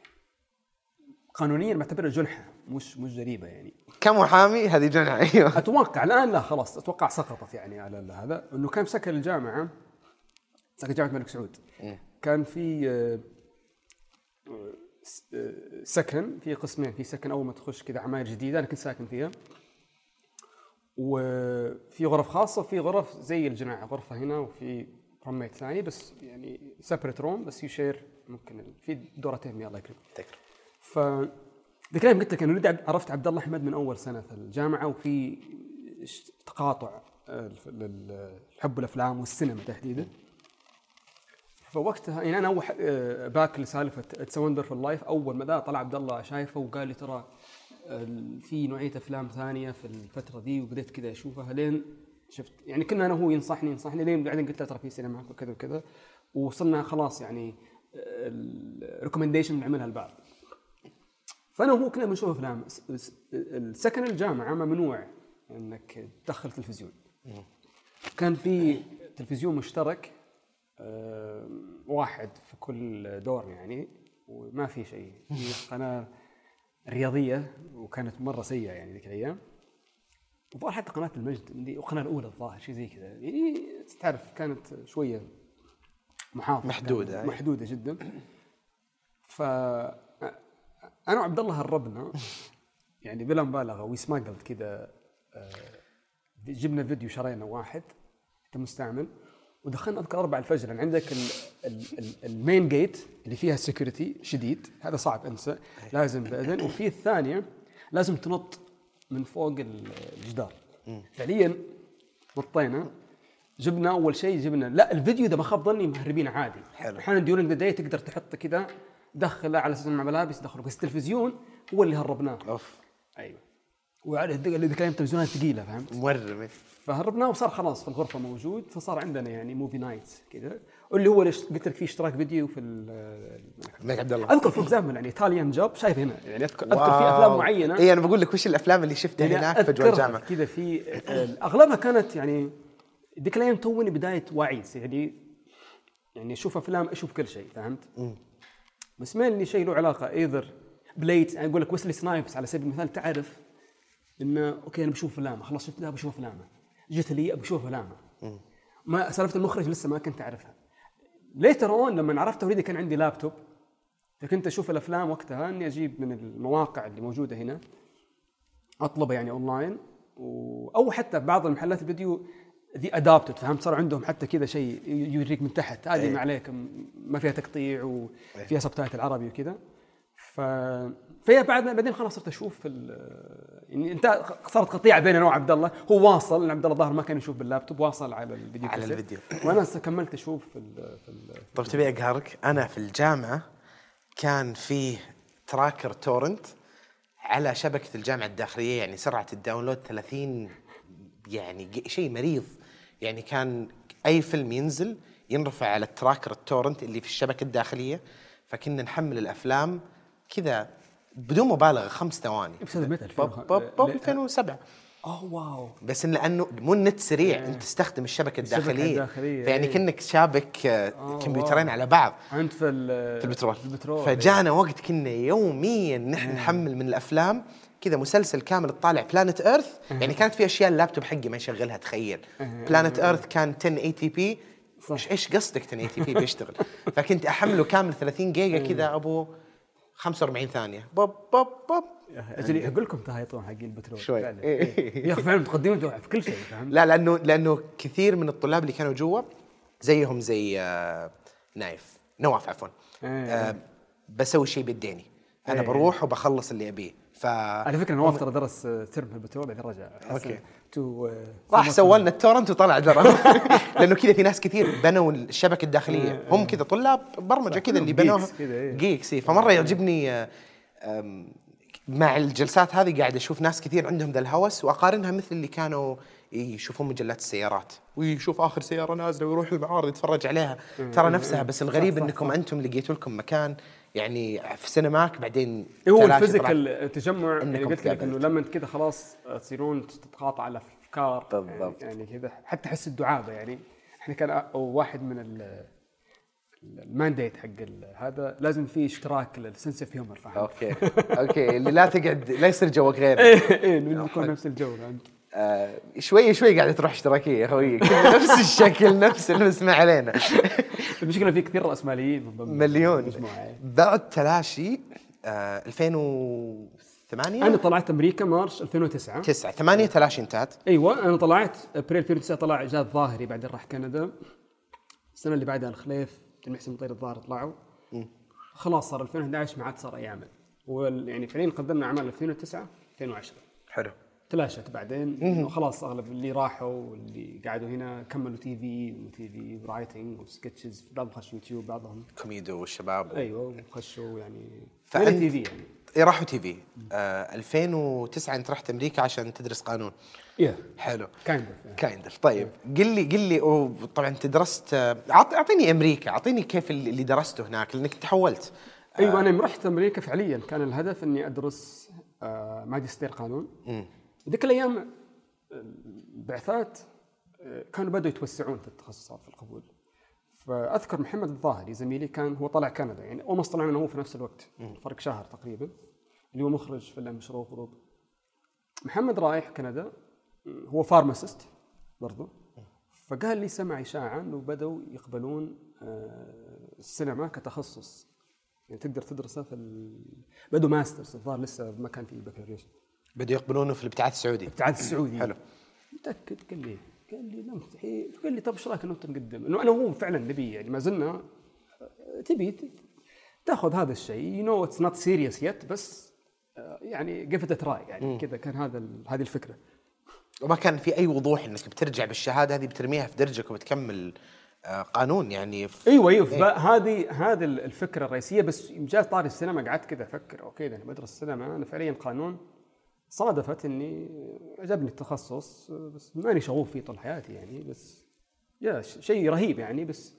قانونيا بعتبرها جنحة. مش مش جريمه يعني. كمحامي هذه جنحه أيوه. أتوقع الان لا خلاص. أتوقع سقطت يعني على هذا. إنه كان سكن الجامعة سكن جامعة الملك سعود. كان في آه، آه، سكن في قسمين. في سكن أول ما تخش كذا عماير جديدة أنا كنت ساكن فيها. وفي غرف خاصة وفي غرف زي الجناح غرفة هنا وفي roommate ثاني بس يعني separate room بس ي share ممكن في دورتين يلا يكرم. ف الأيام قلت لك ندى عرفت عبد الله أحمد من أول سنة في الجامعة وفي تقاطع آه، الحب والأفلام والسينما تحديدا. فوقتها يعني أنا أول آه، back لسالفة اتس وندرفul لايف أول ما ذا طلع عبد الله شايفه وقال لي ترى في نوعية أفلام ثانية في الفترة ذي وبديت كذا أشوفها لين شفت يعني كنا أنا وهو ينصحني ينصحني لين بعدين قلت له ترى في سينما وكذا وكذا. وصلنا خلاص يعني ال recommendation نعملها لبعض فأنا وهو كنا بنشوف افلام السكن الجامعة ممنوع إنك تدخل تلفزيون. كان في تلفزيون مشترك آه، واحد في كل دور يعني وما في شيء. قناة رياضية وكانت مرة سيئة يعني ذيك الأيام. وظهر حتى قناة المجد القناة الأولى الظاهر شيء زي كذا. يعني تعرف كانت شوية محافظة محدودة، كانت أي. محدودة جدا. ف أنا وعبد الله هربنا. يعني بلا مبالغة و smuggled كذا آه، جبنا فيديو شرينا واحد أنت مستعمل. ودخلنا أذكر 4 الفجر يعني عندك ال- ال- ال- ال main gate اللي فيها ال security شديد. هذا صعب أنسى. لازم بأذن. وفي الثانية لازم تنط من فوق ال- الجدار. فعليا نطينا. جبنا أول شيء جبنا لا الفيديو اذا ما خاب ظني مهربين عادي. حلو. أحيانا during the day تقدر تحط كذا دخله على أساس مع ملابس دخله بس التلفزيون هو اللي هربناه. أوف. أيوه. وعلى ذيك ذيك الأيام تلفزيونات ثقيلة فهمت؟ مورم. فهربناه وصار خلاص في الغرفة موجود. فصار عندنا يعني movie night كذا. واللي هو اللي قلت لك فيه اشتراك فيديو في ال- الملك عبد الله. أذكر for example يعني Italian Job شايف هنا. يعني اذكر, أذكر في أفلام معينة. اي أنا بقول لك وش الأفلام اللي شفتها يعني هناك في الجامعة؟ كذا في اغلبها كانت يعني ذيك الأيام توني بداية وعي يعني يعني أشوف أفلام أشوف كل شيء فهمت؟ بس ما اللي شيء له علاقة either Blade يعني أقول لك Wesley Snipes على سبيل المثال تعرف إنه okay أنا بشوف افلامه خلاص شفت له بشوف افلامه جت لي بشوف افلامه ما سالفة المخرج لسه ما كنت أعرفها. later on لما عرفت already كان عندي لابتوب فكنت أشوف الأفلام وقتها إني أجيب من المواقع اللي موجودة هنا اطلبه يعني اونلاين. أو حتى بعض المحلات الفيديو they adapted فهمت صار عندهم حتى كذا شيء يوريك من تحت. هذه ما عليك ما فيها تقطيع وفيها subtitle عربي وكذا. ف فهي بعد بعدين خلاص صرت أشوف ال- يعني أنت صارت قطيعة بين أنا وعبد الله. هو واصل لأن عبد الله ظاهر ما كان يشوف باللابتوب واصل على الفيديو على. الفيديو. وأنا كملت أشوف في ال في ال طب تبي أقهرك؟ أنا في الجامعة كان فيه tracker torrent على شبكة الجامعة الداخلية يعني سرعة ال download 30 يعني شيء مريض. يعني كان أي فيلم ينزل ينرفع على ال tracker ال torrent اللي في الشبكة الداخلية فكنا نحمل الأفلام كذا بدون مبالغة خمس ثواني. بس هذا متى؟ بوب بوب بوب لا- 2007 أوه wow. بس إن لأنه مو النت سريع أنت تستخدم الشبكة الشبكة الداخلية. الداخلية، فيعني إيه. كأنك شابك آه، كمبيوترين. على بعض. أنت في في البترول. البترول. فجانا وقت كنا يوميا نحن نحمل من الأفلام كذا مسلسل كامل تطالع Planet Earth يعني كانت في أشياء اللابتوب حقي ما يشغلها تخيل. Planet Earth كان 10 eighty p إيش إيش قصدك 10 eighty p بيشتغل؟ فكنت أحمله كامل 30 جيجا كذا أبو 45 ثانية. بوب بوب بوب. أجل أقول لكم تهايطون حقين البترول. شوي. فعلا. إيه. يا أخي فعلا متقدمين في كل شيء؟ لا لأنه لأنه كثير من الطلاب اللي كانوا جوا زيهم زي آه، نايف. نواف عفوا. إيه. آه، بسوي شيء بيديني أنا إيه. بروح وبخلص اللي أبيه. ف على فكرة نواف ترى درس آه، ترم في البترول بعدين رجع. okay. تو راح سوى لنا ال torrent وطلع درا لأنه كذا في ناس كثير بنوا الشبكة الداخلية. هم كذا طلاب برمجة كذا اللي كلهم بنوها. كذا، إيه. geeks إيه. فمرة يعجبني آه، مع الجلسات هذه قاعد أشوف ناس كثير عندهم ذا الهوس وأقارنها مثل اللي كانوا يشوفون مجلات السيارات. ويشوف آخر سيارة نازلة ويروح المعارض يتفرج عليها. ترى نفسها بس الغريب إنكم. أنتم لقيتوا لكم مكان يعني في سينماك بعدين هو تلاشي ال physical التجمع إنكم قلت لك إنه. لما أنت كذا خلاص تصيرون تتقاطع على أفكار بالضبط. يعني كذا حتى احس الدعابة يعني إحنا كان واحد من ال ال mandate حق هذا لازم في اشتراك لل sense of humor فاهم؟ okay okay اللي لا تقعد لا يصير جوك غير إيه إنه يكون نفس الجو فهمت؟ آه شوي شوي قاعدة تروح اشتراكية يا خوي كله نفس الشكل نفس المسمع علينا. المشكلة في كثير رأسماليين. مليون. بعد تلاشي آه 2008 أنا طلعت أمريكا March 2009 9 8 تلاشي انتهت. أيوه أنا طلعت أبريل 2009 طلع جاد ظاهري بعدين راح كندا. السنة اللي بعدها الخليف المحسن مطير الظاهر طلعوا. خلاص صار 2011 ما عاد صار اي عمل وال- يعني فعليا قدمنا أعمال 2009 2010 حلو. تلاشت بعدين. وخلاص أغلب اللي راحوا واللي قعدوا هنا كملوا TV و TV و writing و sketches بعضهم خش يوتيوب بعضهم كوميدو والشباب أيوه وخشوا يعني فأنت- TV يعني؟ إيه راحوا TV آه 2009 أنت رحت أمريكا عشان تدرس قانون. يا حلو. kind kind طيب قل لي قل لي طبعا أنت درست آه، أعطيني أمريكا أعطيني كيف اللي درسته هناك لأنك تحولت. أيوه أنا يوم رحت أمريكا فعليا كان الهدف إني أدرس آه، ماجستير قانون. ذيك الأيام البعثات آه، كانوا بدأوا يتوسعون في التخصصات في القبول. فأذكر محمد الظاهري زميلي كان هو طلع كندا يعني اول ما طلعنا أنا وهو في نفس الوقت فرق شهر تقريبا. اللي هو مخرج فيلم مشروع غروب محمد رايح كندا هو pharmacist برضو. فقال لي سمع إشاعة إنه بدأوا يقبلون آه، السينما كتخصص. يعني تقدر تدرسه في ال... بدوا masters الظاهر لسه ما كان في بكالوريوس. بدوا يقبلونه في الابتعاث السعودي. الابتعاث السعودي. حلو. متأكد؟ قال لي قال لي لا مستحيل قال لي طب إيش رأيك أنت نقدم إنه أنا وهو فعلا نبي يعني ما زلنا آه، تبي تأخذ هذا الشيء. you know it's not serious yet بس آه، يعني give it try يعني كذا كان هذا هذه الفكرة. وما كان في أي وضوح إنك بترجع بالشهادة هذه بترميها في درجك وبتكمل آه قانون يعني في أيوه أيوه فبقى هذه هذه الفكرة الرئيسية بس جاء طاري السينما قعدت كذا أفكر okay ده أنا بدرس السينما أنا فعليا قانون. صادفت إني عجبني التخصص بس ماني شغوف فيه طول حياتي يعني بس يا شيء رهيب يعني بس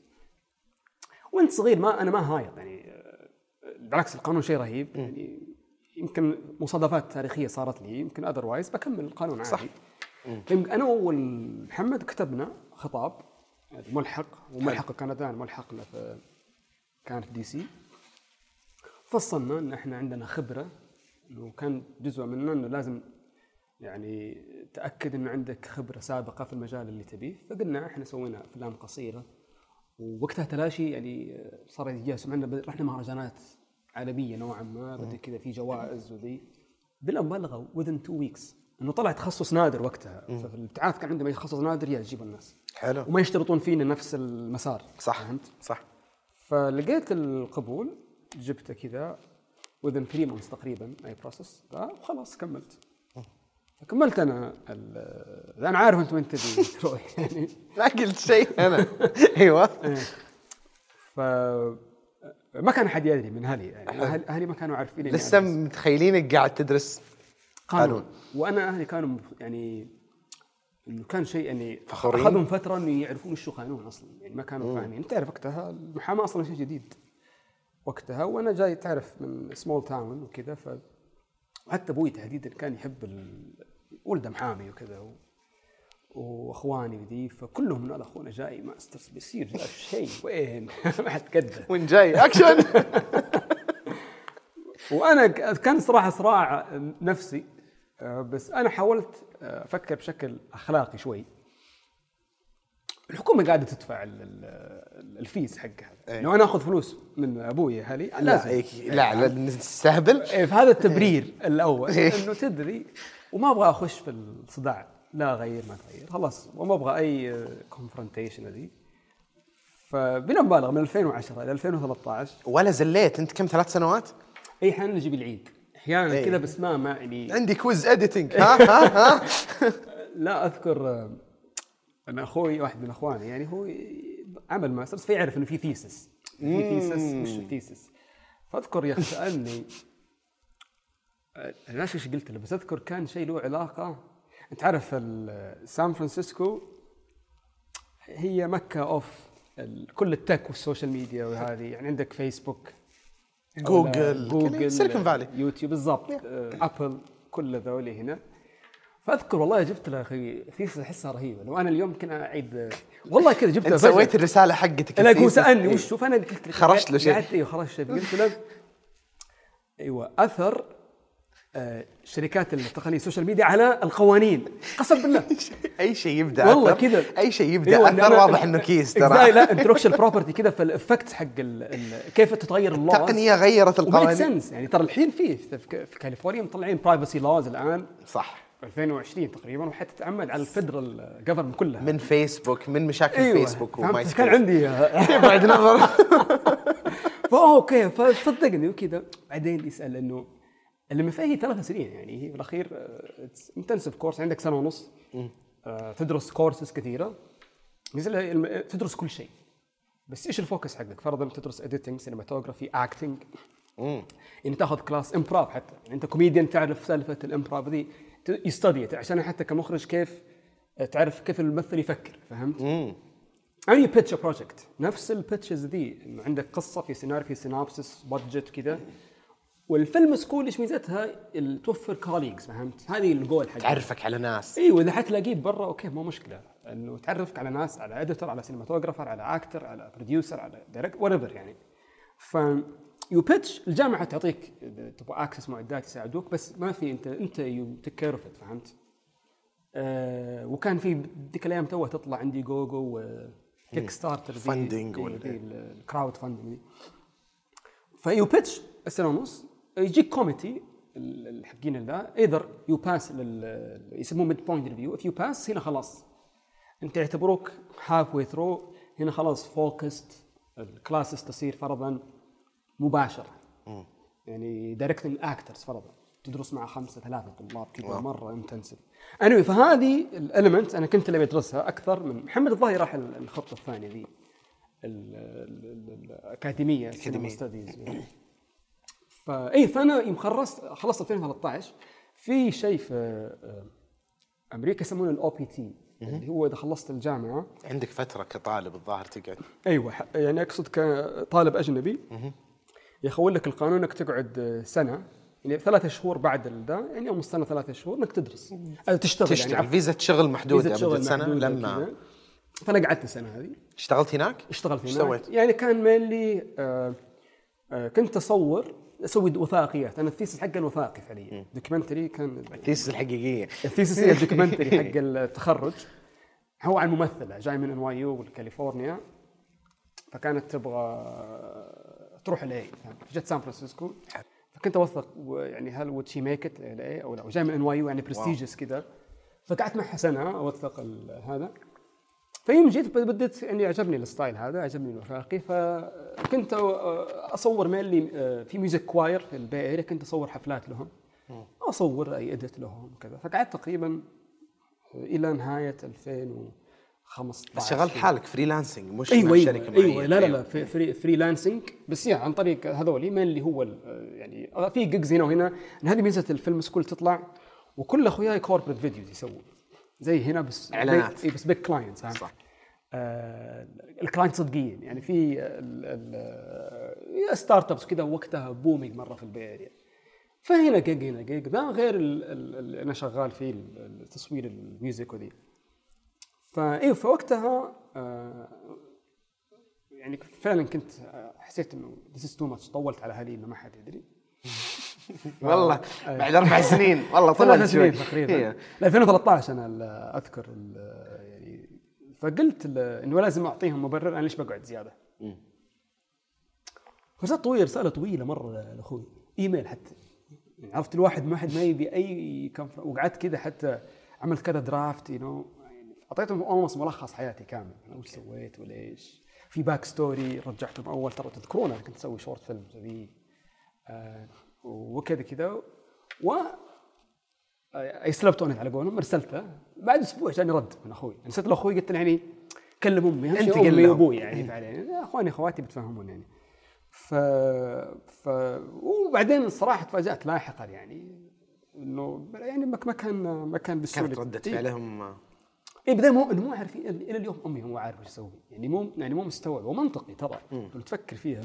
وأنت صغير ما أنا ما هايط يعني بالعكس القانون شيء رهيب يعني يمكن مصادفات تاريخية صارت لي يمكن otherwise بكمل القانون عادي. صح. أنا ومحمد كتبنا خطاب ملحق وملحق كندان ملحق له في كان في DC فصلنا إن إحنا عندنا خبرة وكان جزء منه إنه لازم يعني تأكد إنه عندك خبرة سابقة في المجال اللي تبيه. فقلنا إحنا سوينا أفلام قصيرة. ووقتها تلاشي يعني صار يجي سمعنا رحنا مهرجانات عالمية نوعا ما. بدا كذا في جوائز وذي. بلا مبالغه within two weeks إنه طلع تخصص نادر وقتها. ففي الابتعاث كان عندما يتخصص نادر يا يجيب الناس. حلو. وما يشترطون فينا نفس المسار. صح. فهمت؟ صح. فلقيت القبول جبته كذا. Within 3 months تقريبا. أي بروسس وخلاص كملت. فكملت أنا أنا عارف أنت وين تبي. تروح يعني ما قلت شيء أنا. أيوه. ف ما كان أحد يدري من أهلي. يعني أهلي ما كانوا عارفين لسه متخيلينك قاعد تدرس؟ قانون. وأنا أهلي كانوا يعني إنه كان شيء يعني فخورين؟ أخذهم فترة إنه يعرفون وش هو قانون أصلا. يعني ما كانوا فاهمين. أنت تعرف وقتها المحاماة أصلا شيء جديد. وقتها وأنا جاي تعرف من small town وكذا ف وحتى أبوي تحديدا كان يحب ال... ولده محامي وكذا و... وأخواني وذي فكلهم من أخونا جاي masters بيصير شيء وين؟ ما حد قده وين جاي؟ اكشن وأنا كان صراحة صراع نفسي آه، بس أنا حاولت آه، أفكر بشكل أخلاقي شوي. الحكومة قاعدة تدفع ال- ال- ال fees حقها. إيه. لو أنا آخذ فلوس من أبوي أهلي لا لازم. إيه، لا لا نستهبل. إيه، فهذا التبرير الأول إنه تدري وما أبغى أخش في الصداع. لا أغير ما تغير. خلاص وما أبغى أي confrontation ذي فبلا مبالغة من 2010 إلى 2013 ولا زليت أنت كم ثلاث سنوات؟ اي أحيانا نجي بالعيد أحيانا إيه. كذا بس ما ما يعني عندي كويز editing ها ها ها. لا أذكر آه، ان أخوي واحد من أخواني يعني هو عمل masters فيعرف إنه في thesis في thesis وش ال thesis فأذكر يا أخي سألني أنا ناسي إيش قلت له بس أذكر كان شيء له علاقة. أنت عارف سان فرانسيسكو هي مكة of كل ال tech وال social media وهذه. يعني عندك فيسبوك جوجل، جوجل سيليكون فالي. يوتيوب بالضبط آه، أبل كل ذولي هنا. فاذكر والله جبت له أخي thesis أحسها رهيبة. لو أنا اليوم يمكن أعيد والله كذا جبت أنت سويت الرسالة حقتك لا هو. سألني إيه. وش شوف أنا قلت خرجت له شيء. أيوه خرجت قلت له أيوه أثر آه، شركات التقنية ال social media على القوانين. قسم بالله. أي شيء يبدأ والله كذا. أي شيء يبدأ أيوة، أثر أنا- واضح إنه case ترى. لا intellectual property كذا في ال effect حق ال ال كيف تتغير ال laws التقنية غيرت القوانين. sense يعني ترى الحين في في في كاليفورنيا مطلعين privacy laws الآن. صح. 2020 تقريبا وحتتعمد على ال federal government كلها. من فيسبوك من مشاكل أيوة، فيسبوك؟ وماي كان. عندي بعد نظر. ف okay فصدقني وكذا بعدين يسأل إنه اللي فيها هي ثلاث سنين يعني هي بالاخير intensive course عندك سنة ونص آه، تدرس كورسز كثيرة. مثل تدرس كل شيء. بس إيش ال focus حقك؟ فرضا تدرس editing cinematography acting يعني تاخذ class improv حتى. يعني أنت كوميديان تعرف سالفة ال improv ذي يستدي عشان حتى كمخرج كيف تعرف كيف الممثل يفكر فهمت؟ any pitch project نفس ال pitches ذي انه عندك قصة في سيناريو في synopsis budget كذا. وال film school إيش ميزتها؟ توفر colleagues فهمت؟ هذه الجول حق تعرفك على ناس. إيوه إذا حتلاقيه برا okay مو مشكلة. إنه تعرفك على ناس على editor على cinematographer على actor على producer على director what يعني. ف you pitch الجامعة تعطيك تبغى access معدات يساعدوك بس ما في أنت أنت you take care فهمت؟ آه وكان في ذيك الأيام توها تطلع Indiegogo و Kickstarter Funding ولا- ال crowdfunding ف you pitch السنة ونص يجيك committee الحقين ذا either you pass يسموه midpoint review if you pass هنا خلاص أنت يعتبروك halfway through هنا خلاص focused ال classes تصير فرضا مباشرة. يعني directing actors فرضا. تدرس مع خمسة ثلاثة طلاب كذا مرة intensive anyway فهذه ال element أنا كنت اللي أدرسها أكثر من محمد الظاهر راح ال- الخطة الثانية ذي. ال- ال- ال- الأكاديمية cinema studies فاي فأنا يوم خلصت خلصت 2013 في شيء في آه، أمريكا يسمونه ال OPT اللي هو إذا خلصت الجامعة. عندك فترة كطالب الظاهر تقعد. أيوه يعني أقصد كطالب أجنبي. يخول لك القانون إنك تقعد آه، سنة يعني ثلاثة شهور بعد ذا يعني يوم السنة ثلاثة شهور إنك تدرس أو تشتغل تشتغل. يعني فيزا شغل محدودة فيزا شغل سنة لما. فأنا قعدت السنة هذه. اشتغلت هناك؟ اشتغلت هناك. سويت؟ يعني كان mainly آه آه كنت أصور أسوي وثائقيات. أنا ال thesis حقي الوثائقي فعليا. documentary كان ال thesis الحقيقية. ال thesis هي ال documentary حق التخرج. هو عن ممثلة جاي من NYU كاليفورنيا فكانت تبغى تروح الاي جت سان فرانسيسكو فكنت أوثق يعني هل would she make it LA أو لا. وجاي من NYU يعني prestigious كذا فقعدت معها سنة أوثق هذا. فيوم جيت بديت يعني عجبني ال style هذا عجبني الوثائقي فكنت أصور mainly في music choir في ال Bay Area كنت أصور حفلات لهم. أصور أي edit لهم وكذا. فقعدت تقريبا إلى نهاية 2015 بس شغلت حالك freelancing مش أيوه مع أيوه شركة أيوه. معينة. لا لا لا في free freelancing بس يعني عن طريق هذول ما اللي هو يعني في gigs هنا وهنا. هذه ميزة ال film school تطلع وكل أخوياي corporate videos يسووا زي هنا بس إعلانات. big- إيه بس big clients صح. آه ال client صدقين يعني في startups كذا وقتها booming مرة في ال Bay Area فهنا جيج هنا جيج ذا غير ال- ال- اللي أنا شغال فيه ال- التصوير ال music وذي. فإيه فوقتها آه يعني فعلا كنت آه، حسيت إنه this is too much طولت على هذه إنه ما حد يدري. والله بعد أربع سنين. والله طلع سنين. تقريبا. إيه. لا، 2013 أنا ال- أذكر يعني فقلت إنه لازم أعطيهم مبرر أنا ليش بقعد زيادة؟ رسالة طويلة رسالة طويلة مرة لأخوي. إيميل حتى. يعني عرفت الواحد ما حد ما يبي أي وقعدت كذا حتى عملت كذا draft you know أعطيتهم almost ملخص حياتي كامل. أنا وش سويت وليش؟ في back story رجعتهم أول ترى تذكرون أنا كنت أسوي شورت فيلم زي آه وكذا كذا. و يسلبت على قولهم أرسلته. بعد أسبوع جاني رد من أخوي. ارسلت لأخوي قلت له يعني كلم أمي أنت شيء أمي. وأبوي يعني فعليا. يا أخواني أخواتي بتفهمون يعني. ف... ف وبعدين الصراحه تفاجأت لاحقا يعني. إنه يعني ما كان ما كان بالسهوله كانت ردة إيه. فعلهم اي بعدين مو مو عارف إلى اليوم أمي مو عارف إيش يسوي. يعني مو يعني مو مستوعب. ومنطقي ترى. لو تفكر فيها.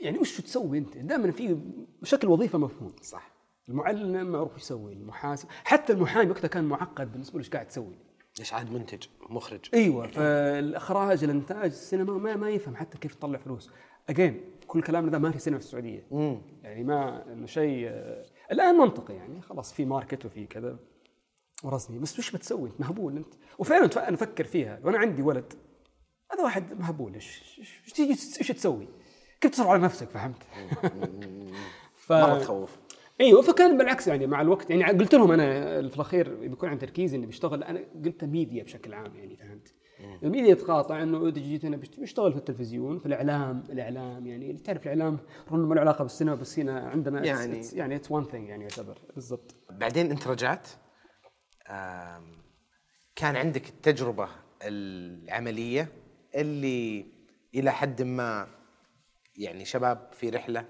يعني وش تسوي أنت؟ دائما في شكل وظيفة مفهوم. صح. المعلم معروف إيش يسوي المحاسب. حتى المحامي وقتها كان معقد بالنسبة له إيش قاعد تسوي. إيش عاد منتج مخرج. أيوه. فالإخراج الإنتاج السينما ما ما يفهم حتى كيف تطلع فلوس. اجين كل كلامنا ذا ما في سينما في السعودية. مم. يعني ما إنه شيء آه، الآن منطقي يعني. خلاص في market وفي كذا. ورسمي بس وش بتسوي؟ انت مهبول أنت. وفعلا أنا أفكر فيها. وأنا عندي ولد. هذا واحد مهبول. إيش إيش إيش تيجي إيش تسوي؟ كيف تصرف على نفسك؟ فهمت؟ ف... مرة تخوف. إيوه فكان بالعكس يعني مع الوقت. يعني قلت لهم أنا في الأخير بيكون عندي تركيز إني بشتغل. أنا قلت ميديا بشكل عام يعني فهمت؟ الميديا يتقاطع إنه إذا جيت أنا بشت- بشتغل في التلفزيون في الإعلام. الإعلام يعني تعرف الإعلام رغم ما له علاقة بالسينما بس هنا عندنا يعني- it's- it's- يعني it's one thing يعني يعتبر. بالضبط. بعدين أنت رجعت؟ كان عندك التجربة العملية اللي إلى حد ما يعني شباب في رحلة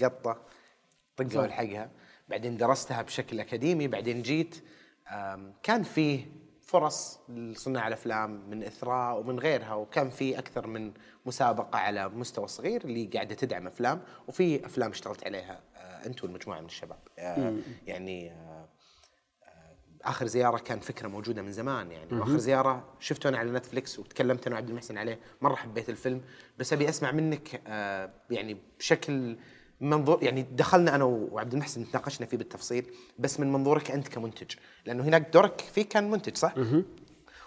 قطة طقها. والحقها بعدين درستها بشكل أكاديمي بعدين جيت. كان فيه فرص لصناع الأفلام من إثراء ومن غيرها وكان في أكثر من مسابقة على مستوى صغير اللي قاعدة تدعم أفلام وفي أفلام اشتغلت عليها آه، أنت والمجموعة من الشباب. آه، يعني آه، آخر زيارة كان فكرة موجودة من زمان يعني وآخر زيارة شفته أنا على نتفلكس وتكلمت أنا وعبد المحسن عليه مرة حبيت الفيلم بس أبي أسمع منك آه يعني بشكل منظور يعني دخلنا أنا وعبد المحسن تناقشنا فيه بالتفصيل بس من منظورك أنت كمنتج لأنه هناك دورك فيه كان منتج صح؟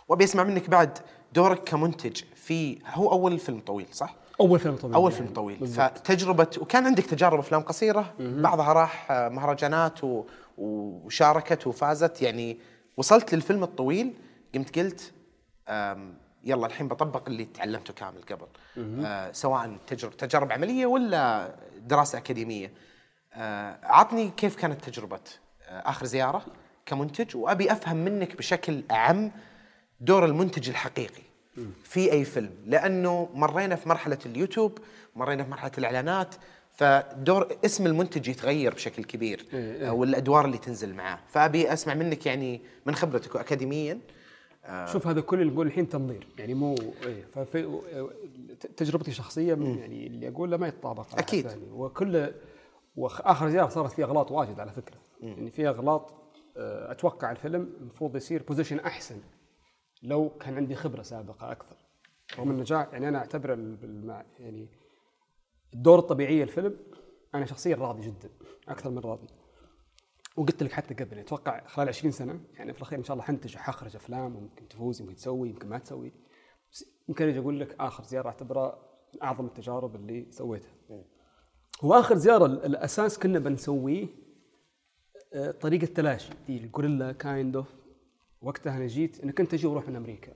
وأبي أسمع منك بعد دورك كمنتج في هو أول فيلم طويل صح؟ أول فيلم طويل أول يعني. فيلم طويل بالضبط. فتجربة وكان عندك تجارب أفلام قصيرة بعضها راح آه، مهرجانات و... وشاركت وفازت. يعني وصلت للفيلم الطويل قمت قلت يلا الحين بطبق اللي تعلمته كامل قبل. آه سواء تجر... تجارب عملية ولا دراسة أكاديمية. آه عطني كيف كانت تجربة آه آخر زيارة كمنتج وأبي أفهم منك بشكل أعم دور المنتج الحقيقي في أي فيلم. لأنه مرينا في مرحلة اليوتيوب مرينا في مرحلة الإعلانات فدور اسم المنتج يتغير بشكل كبير إيه، آه، والادوار اللي تنزل معاه. فأبي أسمع منك يعني من خبرتك واكاديميا شوف هذا كل اللي نقول الحين تنظير. يعني مو إيه ففي تجربتي الشخصيه من يعني اللي أقوله ما يتطابق. ثاني. وكل وآخر زيارة صارت فيها أغلاط واجد على فكرة. يعني فيها أغلاط آه، أتوقع الفيلم المفروض يصير بوزيشن أحسن لو كان عندي خبرة سابقة أكثر. رغم النجاح يعني أنا اعتبر يعني الدور الطبيعيه الفيلم أنا شخصيا راضي جدا أكثر من راضي. وقلت لك حتى قبل أتوقع خلال 20 سنة يعني في الأخير إن شاء الله حنتج حخرج أفلام وممكن تفوز يمكن تسوي يمكن ما تسوي. بس يمكن أجي أقول لك آخر زيارة أعتبرها من أعظم التجارب اللي سويتها. واخر زيارة ال- الأساس كنا بنسويه آه، طريقة تلاشي. زي ال guerrilla kind of وقتها أنا جيت أنا كنت أجي وأروح من أمريكا.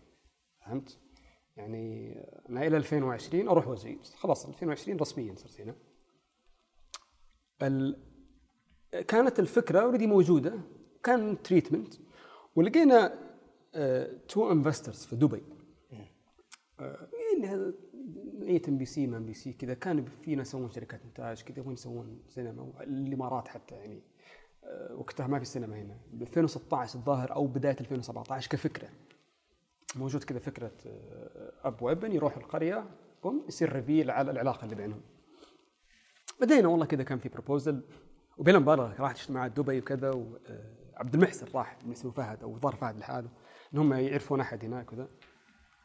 فهمت؟ يعني أنا إلى 2020 أروح واجي خلاص 2020 رسميا صرت هنا. ال... كانت الفكرة already موجودة. كان treatment ولقينا two investors في دبي. آه، يعني هذا إي ام بي سي ما ام بي سي كذا. كان فينا يسوون شركات إنتاج كذا وين يسوون سينما الإمارات حتى يعني. آه، وقتها ما في سينما هنا. ب 2016 الظاهر أو بداية 2017 كفكرة. موجود كذا فكرة آه، اب وابن يروح القرية بوم يصير reveal على العلاقة اللي بينهم. بدينا والله كذا كان في proposal وبلا مبالغة راح اجتماع دبي وكذا وعبد المحسن راح اسمه فهد أو ظهر فهد لحاله إن هم يعرفون أحد هناك وذا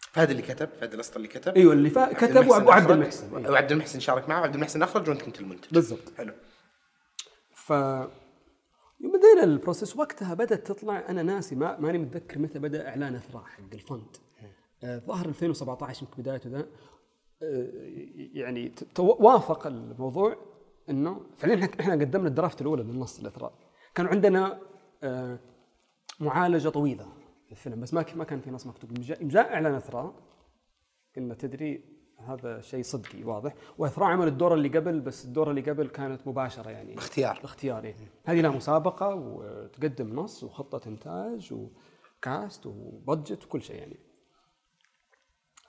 فهد اللي كتب فهد الاسطى اللي كتب. أيوه اللي فا... كتب وعبد المحسن. وعبد المحسن شارك معه وعبد المحسن اخرج وانت كنت المنتج بالضبط. حلو. ف بدينا ال process وقتها بدأت تطلع. أنا ناسي ما ماني متذكر متى بدأ إعلان إثراء حق ال fund. آه، ظهر 2017 يمكن بدايته ذا. آه، يعني وافق الموضوع إنه فعليا إحنا قدمنا الدرافت الأولى للنص الأثراء. كان عندنا آه، معالجة طويلة للفيلم بس ما ما كان في نص مكتوب. جاء إعلان أثراء. قلنا تدري هذا شيء صدقي واضح. وأثراء عمل الدور اللي قبل بس الدور اللي قبل كانت مباشرة يعني. باختيار. باختياري هذه لها مسابقة وتقدم نص وخطة إنتاج وكاست وبادجت وكل شيء يعني.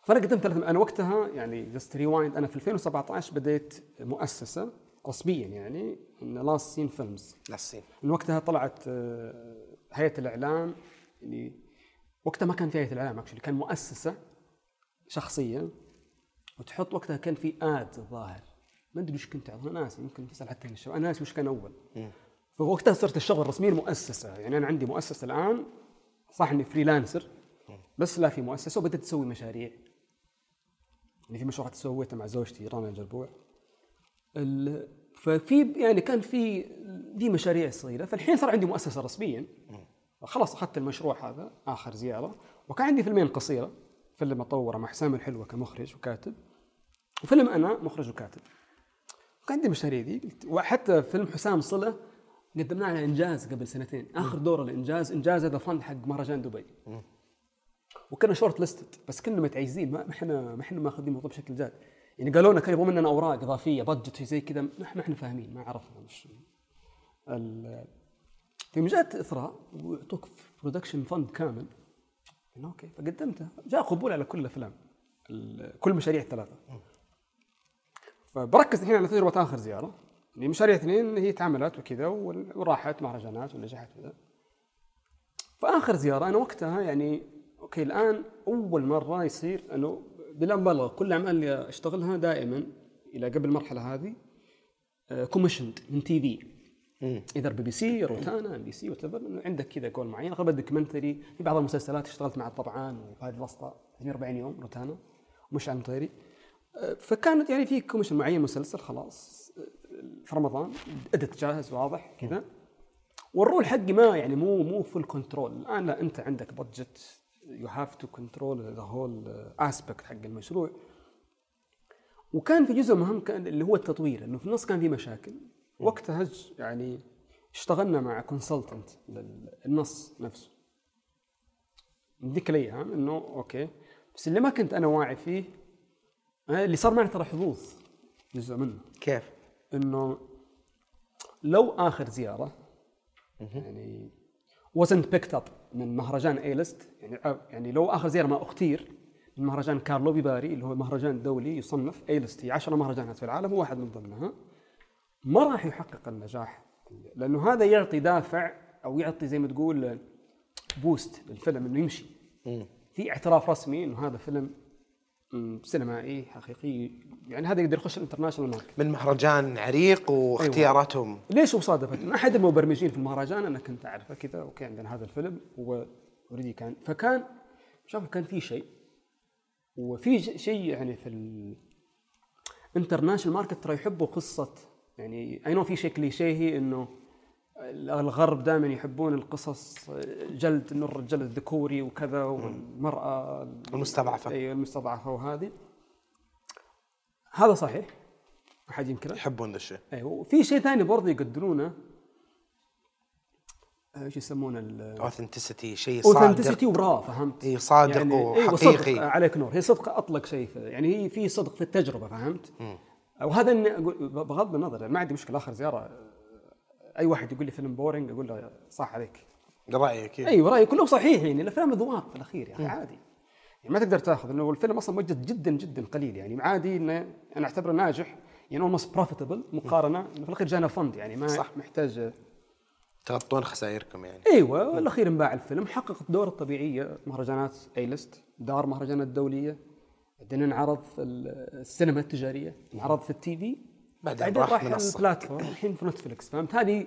فأنا قدمت ثلاث أنا وقتها يعني just rewind أنا في 2017 بديت مؤسسة رسميا يعني Last Scene Films للصين من وقتها طلعت آه، هيئة الإعلام اللي وقتها ما كان في هيئة الإعلام actually كان مؤسسة شخصية. وتحط وقتها كان في آد الظاهر ما أدري وش كنت أنا ناسي يمكن تسال حتى الشباب. أنا ناسي وش كان أول. فوقتها صرت الشغل رسميا مؤسسه يعني أنا عندي مؤسسة الآن صح إني freelancer بس لا في مؤسسة وبدأت أسوي مشاريع. يعني في مشروع سويته مع زوجتي رانا الجربوع. ال- ففي يعني كان في زي مشاريع صغيرة. فالحين صار عندي مؤسسة رسميا. خلاص أخذت المشروع هذا آخر زيارة. وكان عندي فيلمين قصيرة. فيلم أطوره مع حسام الحلوة كمخرج وكاتب. وفيلم أنا مخرج وكاتب. وكان عندي مشاريع زي قلت وحتى فيلم حسام صلة قدمناه على إنجاز قبل سنتين. آخر دور الإنجاز إنجاز هذا fund حق مهرجان دبي. وكنا shortlisted بس كنا متعيجزين ما إحنا ما إحنا ماخذين الموضوع بشكل جاد. يعني قالوا لنا كانوا يبغون مننا أوراق إضافية budget زي كذا ما إحنا فاهمين ما عرفنا وش ال- في جات إثراء ويعطوك production fund كامل. okay فقدمته جاء قبول على كل الأفلام ال- كل المشاريع الثلاثة. فبركز الحين على تجربه آخر زيارة. يعني مشاريع اثنين هي تعاملات وكذا وراحت مهرجانات ونجحت وكذا. فآخر زيارة أنا وقتها يعني okay الآن أول مرة يصير إنه بلا مبالغة كل الأعمال اللي أشتغلها دائما إلى قبل المرحلة هذه commissioned من TV. إذا بي بي سي روتانا MBC what عندك كذا جول معين. أغلب ال documentary في بعض المسلسلات اشتغلت مع طبعا وهذه الوسطى 42 يوم روتانا ومش عن طيري آه، فكانت يعني في commission معين مسلسل خلاص في رمضان أدت جاهز واضح كذا. وال role حقي ما يعني مو مو full control الآن لا أنت عندك budget you have to control the whole aspect حق المشروع. وكان في جزء مهم كان اللي هو التطوير إنه في النص كان في مشاكل. وقتها يعني اشتغلنا مع consultant للنص نفسه. ذيك الأيام إنه okay بس اللي ما كنت أنا واعي فيه اللي صار معي ترى حظوظ جزء منه. كيف؟ إنه لو آخر زيارة يعني wasn't picked up من مهرجان A-list يعني يعني لو آخر زيارة ما أختير من مهرجان كارلوفي فاري اللي هو مهرجان دولي يصنف A-list هي 10 مهرجانات في العالم هو واحد من ضمنها ما راح يحقق النجاح. لأنه هذا يعطي دافع أو يعطي زي ما تقول boost للفيلم إنه يمشي. في اعتراف رسمي إنه هذا فيلم سينمائي حقيقي. يعني هذا يقدر يخش ال international market. من مهرجان عريق واختياراتهم. ليش وصادفت؟ إن احد المبرمجين في المهرجان أنا كنت أعرفه كذا okay عندنا هذا الفيلم هو already كان. فكان شوف كان في شيء وفي شيء يعني في ال international market ترى يحبوا قصة يعني I know في شيء كليشيهي إنه الغرب دائما يحبون القصص جلد انه الرجال الذكوري وكذا والمرأة المستضعفة. أي المستضعفة وهذه. هذا صحيح ما حد ينكره؟ يحبون ذا الشيء. أيوه وفي شيء ثاني برضه يقدرونه. آه، إيش يسمونه؟ ال authenticity شيء صادق. authenticity وراه فهمت؟ إي، صادق أيوة، وحقيقي. آه، عليك نور. هي صدق أطلق شيء يعني هي في صدق في التجربة فهمت؟ وهذا إني أقول بغض النظر يعني ما عندي مشكلة آخر زيارة آه، أي واحد يقول لي فيلم boring أقول له صح عليك. رايك. أيوه رايي كله صحيح يعني الأفلام أذواق في الأخير يا أخي عادي. يعني ما تقدر تاخذ إنه الفيلم أصلا موجود جدا جدا قليل يعني. عادي إنه أنا أعتبره ناجح يعني almost profitable مقارنة. إنه في الأخير جانا fund يعني ما صح. محتاج. تغطون خسائركم يعني. أيوه وفي الاخير انباع الفيلم حقق الدور الطبيعيه مهرجانات اي ليست دار مهرجانات دولية بعدين انعرض في السينما التجارية انعرض في ال TV. بعدين راح. ال platform الحين في نتفلكس فهمت؟ هذه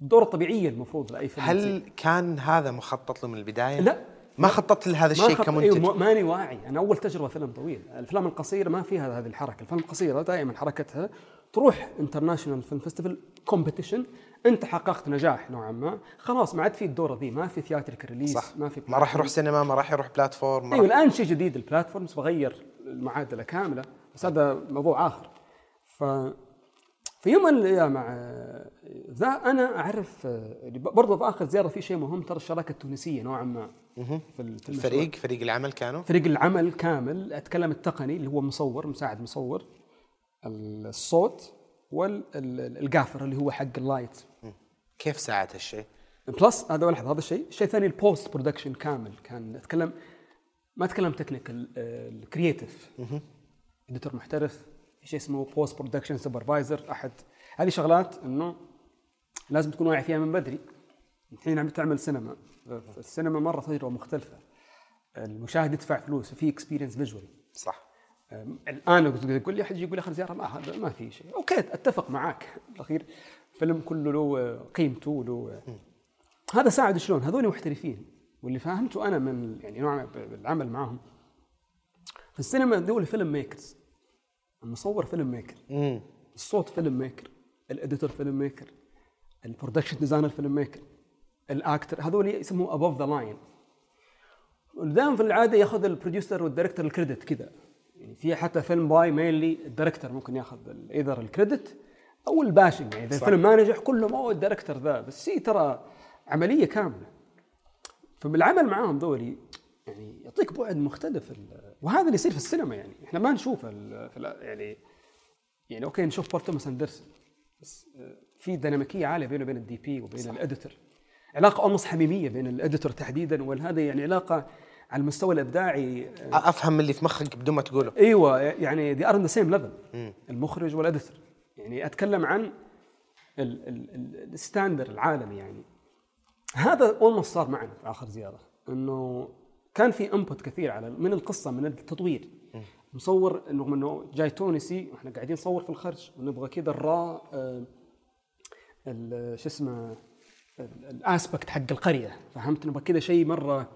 الدور الطبيعيه المفروض لأي فيلم. هل كان هذا مخطط له من البداية؟ لا. ما خططت لهذا الشيء خط- كمنتج؟ أيوة ماني واعي. أنا أول تجربة فيلم طويل. الأفلام القصيرة ما فيها هذه الحركة. الأفلام القصيرة دائما حركتها تروح international film festival competition أنت حققت نجاح نوعا ما. خلاص ما عاد في الدور ذي. ما في theatric release صح. ما في ما راح يروح سينما ما راح يروح platform أيوه الآن شيء جديد ال platforms بغير المعادلة كاملة. بس هذا موضوع آخر. ف في يوم من الأيام مع ذا أنا أعرف اللي برضه في آخر زيارة في شيء مهم ترى الشراكة التونسية نوعا ما في. الفريق فريق العمل كانوا؟ فريق العمل كامل. أتكلم التقني اللي هو مصور مساعد مصور الصوت وال gaffer اللي هو حق ال light. كيف ساعد هالشيء؟ plus هذا واحد هذا الشيء، الشيء الثاني ال post production كامل. كان أتكلم ما أتكلم technical ال creative editor محترف. شيء اسمه post production supervisor أحد. هذه شغلات إنه لازم تكون واعي فيها من بدري. الحين عم تعمل سينما السينما مرة تجربة مختلفة. المشاهد يدفع فلوس وفي experience visually صح. الآن تقول لي احد يجي يقول آخر زيارة ما هذا ما في شيء. okay أتفق معك بالأخير فيلم كله له قيمته له هذا ساعد شلون؟ هذول محترفين. واللي فهمته أنا من يعني نوع بالعمل معهم في السينما دول filmmakers المصور filmmaker. امم الصوت filmmaker ال editor filmmaker ال production designer filmmaker ال actor هذول يسموه above the line دائما في العادة يأخذ ال producer وال director ال credit كذا يعني في حتى film by mainly ال director ممكن يأخذ either ال credit أو ال bashing يعني إذا. الفيلم ما نجح كلهم اوه ال director ذا بس هي ترى عملية كاملة. فبالعمل معاهم ذولي يعني يعطيك بعد مختلف وهذا اللي يصير في السينما يعني. إحنا ما نشوف ال- في ال- يعني يعني okay نشوف بول توماس أندرسون بس آه، في ديناميكية عالية بينه وبين ال DP وبين ال editor علاقة almost حميمية بين ال editor تحديدا وهذا يعني علاقة على المستوى الإبداعي آه، أفهم اللي في مخك بدون ما تقوله. إيوه يعني they are the same level المخرج وال editor يعني أتكلم عن ال- ال- ال- ال standard العالمي يعني. هذا almost صار معنا في آخر زيارة إنه كان في input كثير على من القصة من التطوير. مصور رغم إنه جاي تونسي وإحنا قاعدين نصور في الخرج. ونبغى كذا ال raw آه، شو اسمه ال- ال aspect حق القرية. فهمت؟ نبغى كذا شيء مرة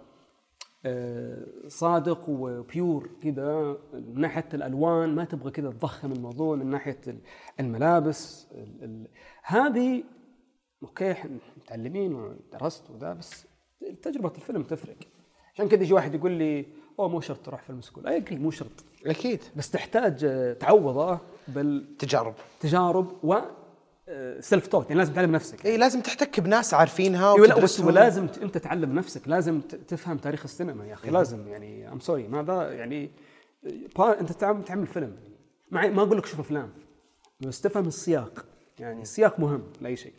آه، صادق و pure كذا من ناحية الألوان. ما تبغى كذا تضخم الموضوع من ناحية ال- الملابس ال ال هذه okay متعلمين ودرست وذا بس تجربة الفيلم تفرق. عشان كذا يجي واحد يقول لي أوه مو شرط تروح film school. I agree مو شرط. أكيد. بس تحتاج آه، تعوضه بالتجارب تجارب. و self-taught يعني لازم تعلم نفسك. إي لازم تحتك بناس عارفينها وتدرسهم. ولازم أنت تعلم نفسك لازم تفهم تاريخ السينما يا أخي لازم يعني I'm sorry ما ذا يعني با- أنت تعمل تعمل فيلم. مع ما أقول لك شوف أفلام بس تفهم السياق. يعني السياق مهم لأي شيء.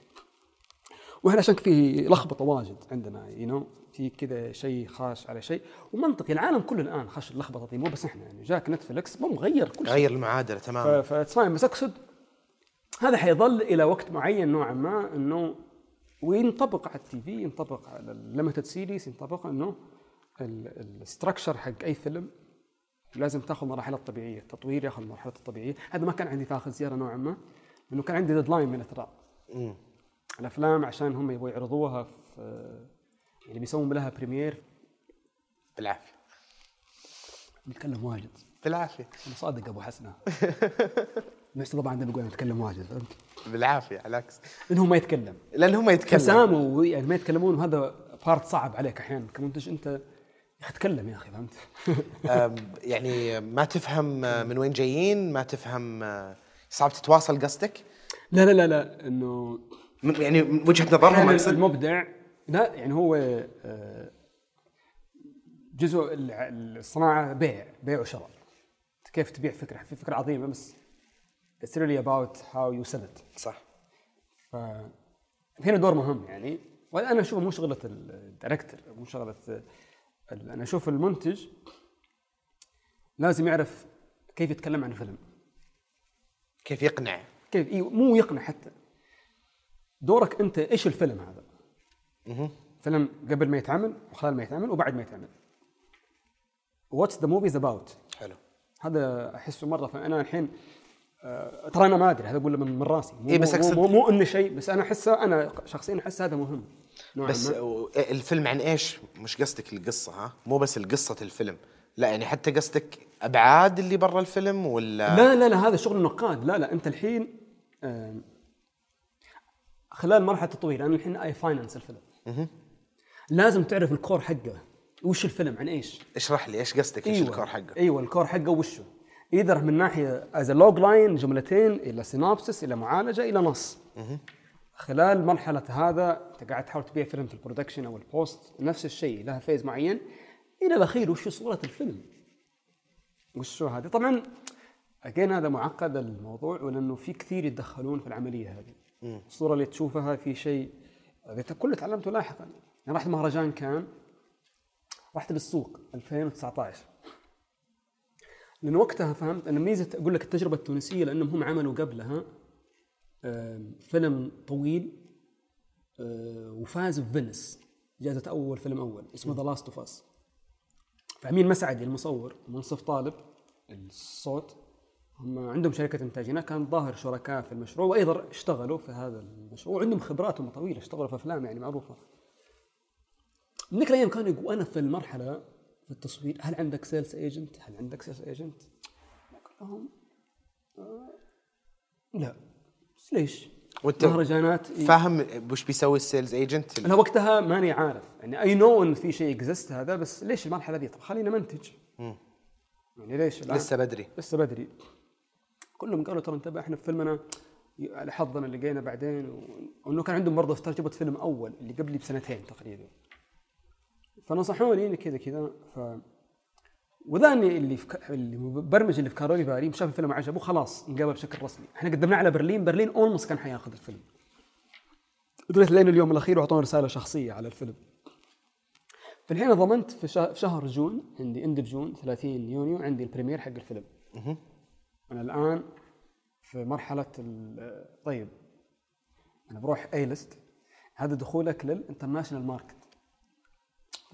وإحنا عشان في لخبطة واجد عندنا you know في كذا شيء خاش على شيء. ومنطقي العالم كله الآن خش اللخبطة دي مو بس إحنا. يعني جاك نتفلكس boom غير كل شيء. غير المعادلة تماما. that's fine بس اقصد هذا حيظل إلى وقت معين نوعا ما إنه وينطبق على ال TV ينطبق على ال limited series ينطبق إنه ال structure حق أي فيلم لازم تاخذ مراحل الطبيعية، التطوير ياخذ مرحله الطبيعية، هذا ما كان عندي في آخر زيارة نوعا ما انه كان عندي deadline من الإثراء. مم. الأفلام عشان هم يبغوا يعرضوها في يعني بيسوون لها premiere بالعافية. نتكلم واجد. بالعافية. أنا صادق أبو حسنه بس طبعا عندنا بيقول نتكلم واجد. فهمت؟ بالعافية على العكس. انه ما يتكلم. لأن هم يتكلموا كسام يعني ما يتكلمون وهذا بارت صعب عليك أحيانا. كمنتج أنت يا أخي تكلم يا أخي فهمت؟ يعني ما تفهم آه، من وين جايين ما تفهم آه، صعب تتواصل قصدك؟ لا لا لا لا إنه يعني من وجهة نظرهم المبدع لا يعني هو آه، جزء الصناعة بيع بيع وشراء. كيف تبيع فكرة؟ في فكرة عظيمة بس it's really about how you sell it. صح. ف هنا دور مهم يعني. وأنا اشوفه مو شغلة ال director مو شغلة أنا أشوف المنتج لازم يعرف كيف يتكلم عن الفيلم. كيف يقنع. كيف؟ مو يقنع حتى. دورك أنت إيش الفيلم هذا. فيلم قبل ما يتعمل وخلال ما يتعمل وبعد ما يتعمل. what's the movie's about حلو. هذا أحسه مرة فأنا الحين آه، ترى أنا ما أدري هذا أقول من, من راسي. مو إيه بس مو, مو, مو إنه شيء بس أنا أحسه أنا شخصيا أحس هذا مهم بس ما. و- الفيلم عن إيش؟ مش قصدك القصة ها؟ مو بس القصة الفيلم. لا يعني حتى قصدك أبعاد اللي برا الفيلم ولا لا لا لا هذا شغل النقاد. لا لا أنت الحين خلال مرحلة التطوير أنا الحين I finance الفيلم. لازم تعرف ال core حقه. وش الفيلم؟ عن إيش؟ اشرح لي إيش قصدك؟ إيش ال core حقه؟ أيوه ال core حقه وشه either من ناحية as logline جملتين إلى synopsis إلى معالجة إلى نص. خلال مرحلة هذا أنت قاعد تحاول تبيع فيلم في ال production أو ال post نفس الشيء لها phase معين. إلى الأخير وش صورة الفيلم؟ وش هذه طبعا again هذا معقد الموضوع ولأنه في كثير يتدخلون في العملية هذه. الصورة اللي تشوفها في شيء هذا كله تعلمته لاحقا. يعني رحت مهرجان كان رحت للسوق 2019 لأن وقتها فهمت؟ ان ميزة أقول لك التجربة التونسية لأنهم هم عملوا قبلها فيلم طويل آه، وفاز بفينيس جائزة أول فيلم أول اسمه The Last of Us فأمين مسعدي المصور منصف طالب الصوت. هم عندهم شركة إنتاج هناك كان ظاهر شركاء في المشروع وأيضا اشتغلوا في هذا المشروع وعندهم خبراتهم طويلة اشتغلوا في أفلام يعني معروفة من ذيك الأيام كانوا يقولوا أنا في المرحلة في التصوير هل عندك sales agent؟ هل عندك sales agent؟ لهم آه، لا بس ليش؟ وأنت مهرجانات فاهم وش بيسوي ال sales agent أنا وقتها ماني عارف يعني I know إن في شيء exist هذا بس ليش المرحلة دي؟ طب خلينا منتج يعني ليش الآن؟ لسه بدري لسه بدري كلهم قالوا ترى انتبه إحنا في فيلمنا على حظنا لقينا بعدين و- وإنه كان عندهم برضه تجربه فيلم أول اللي قبلي بسنتين تقريبا. فنصحوني إني كذا كذا ف وذاني اللي في ك... اللي مبرمج اللي في كارلوفي فاري شاف الفيلم عجبه خلاص انقبل بشكل رسمي. إحنا قدمناه على برلين برلين almost كان حياخذ الفيلم. دريت لين اليوم الأخير وأعطونا رسالة شخصية على الفيلم. فالحين ضمنت في شهر جون عندي end June 30 يونيو عندي ال premiere حق الفيلم. أنا الآن في مرحلة طيب أنا بروح A-list هذا دخولك لل international market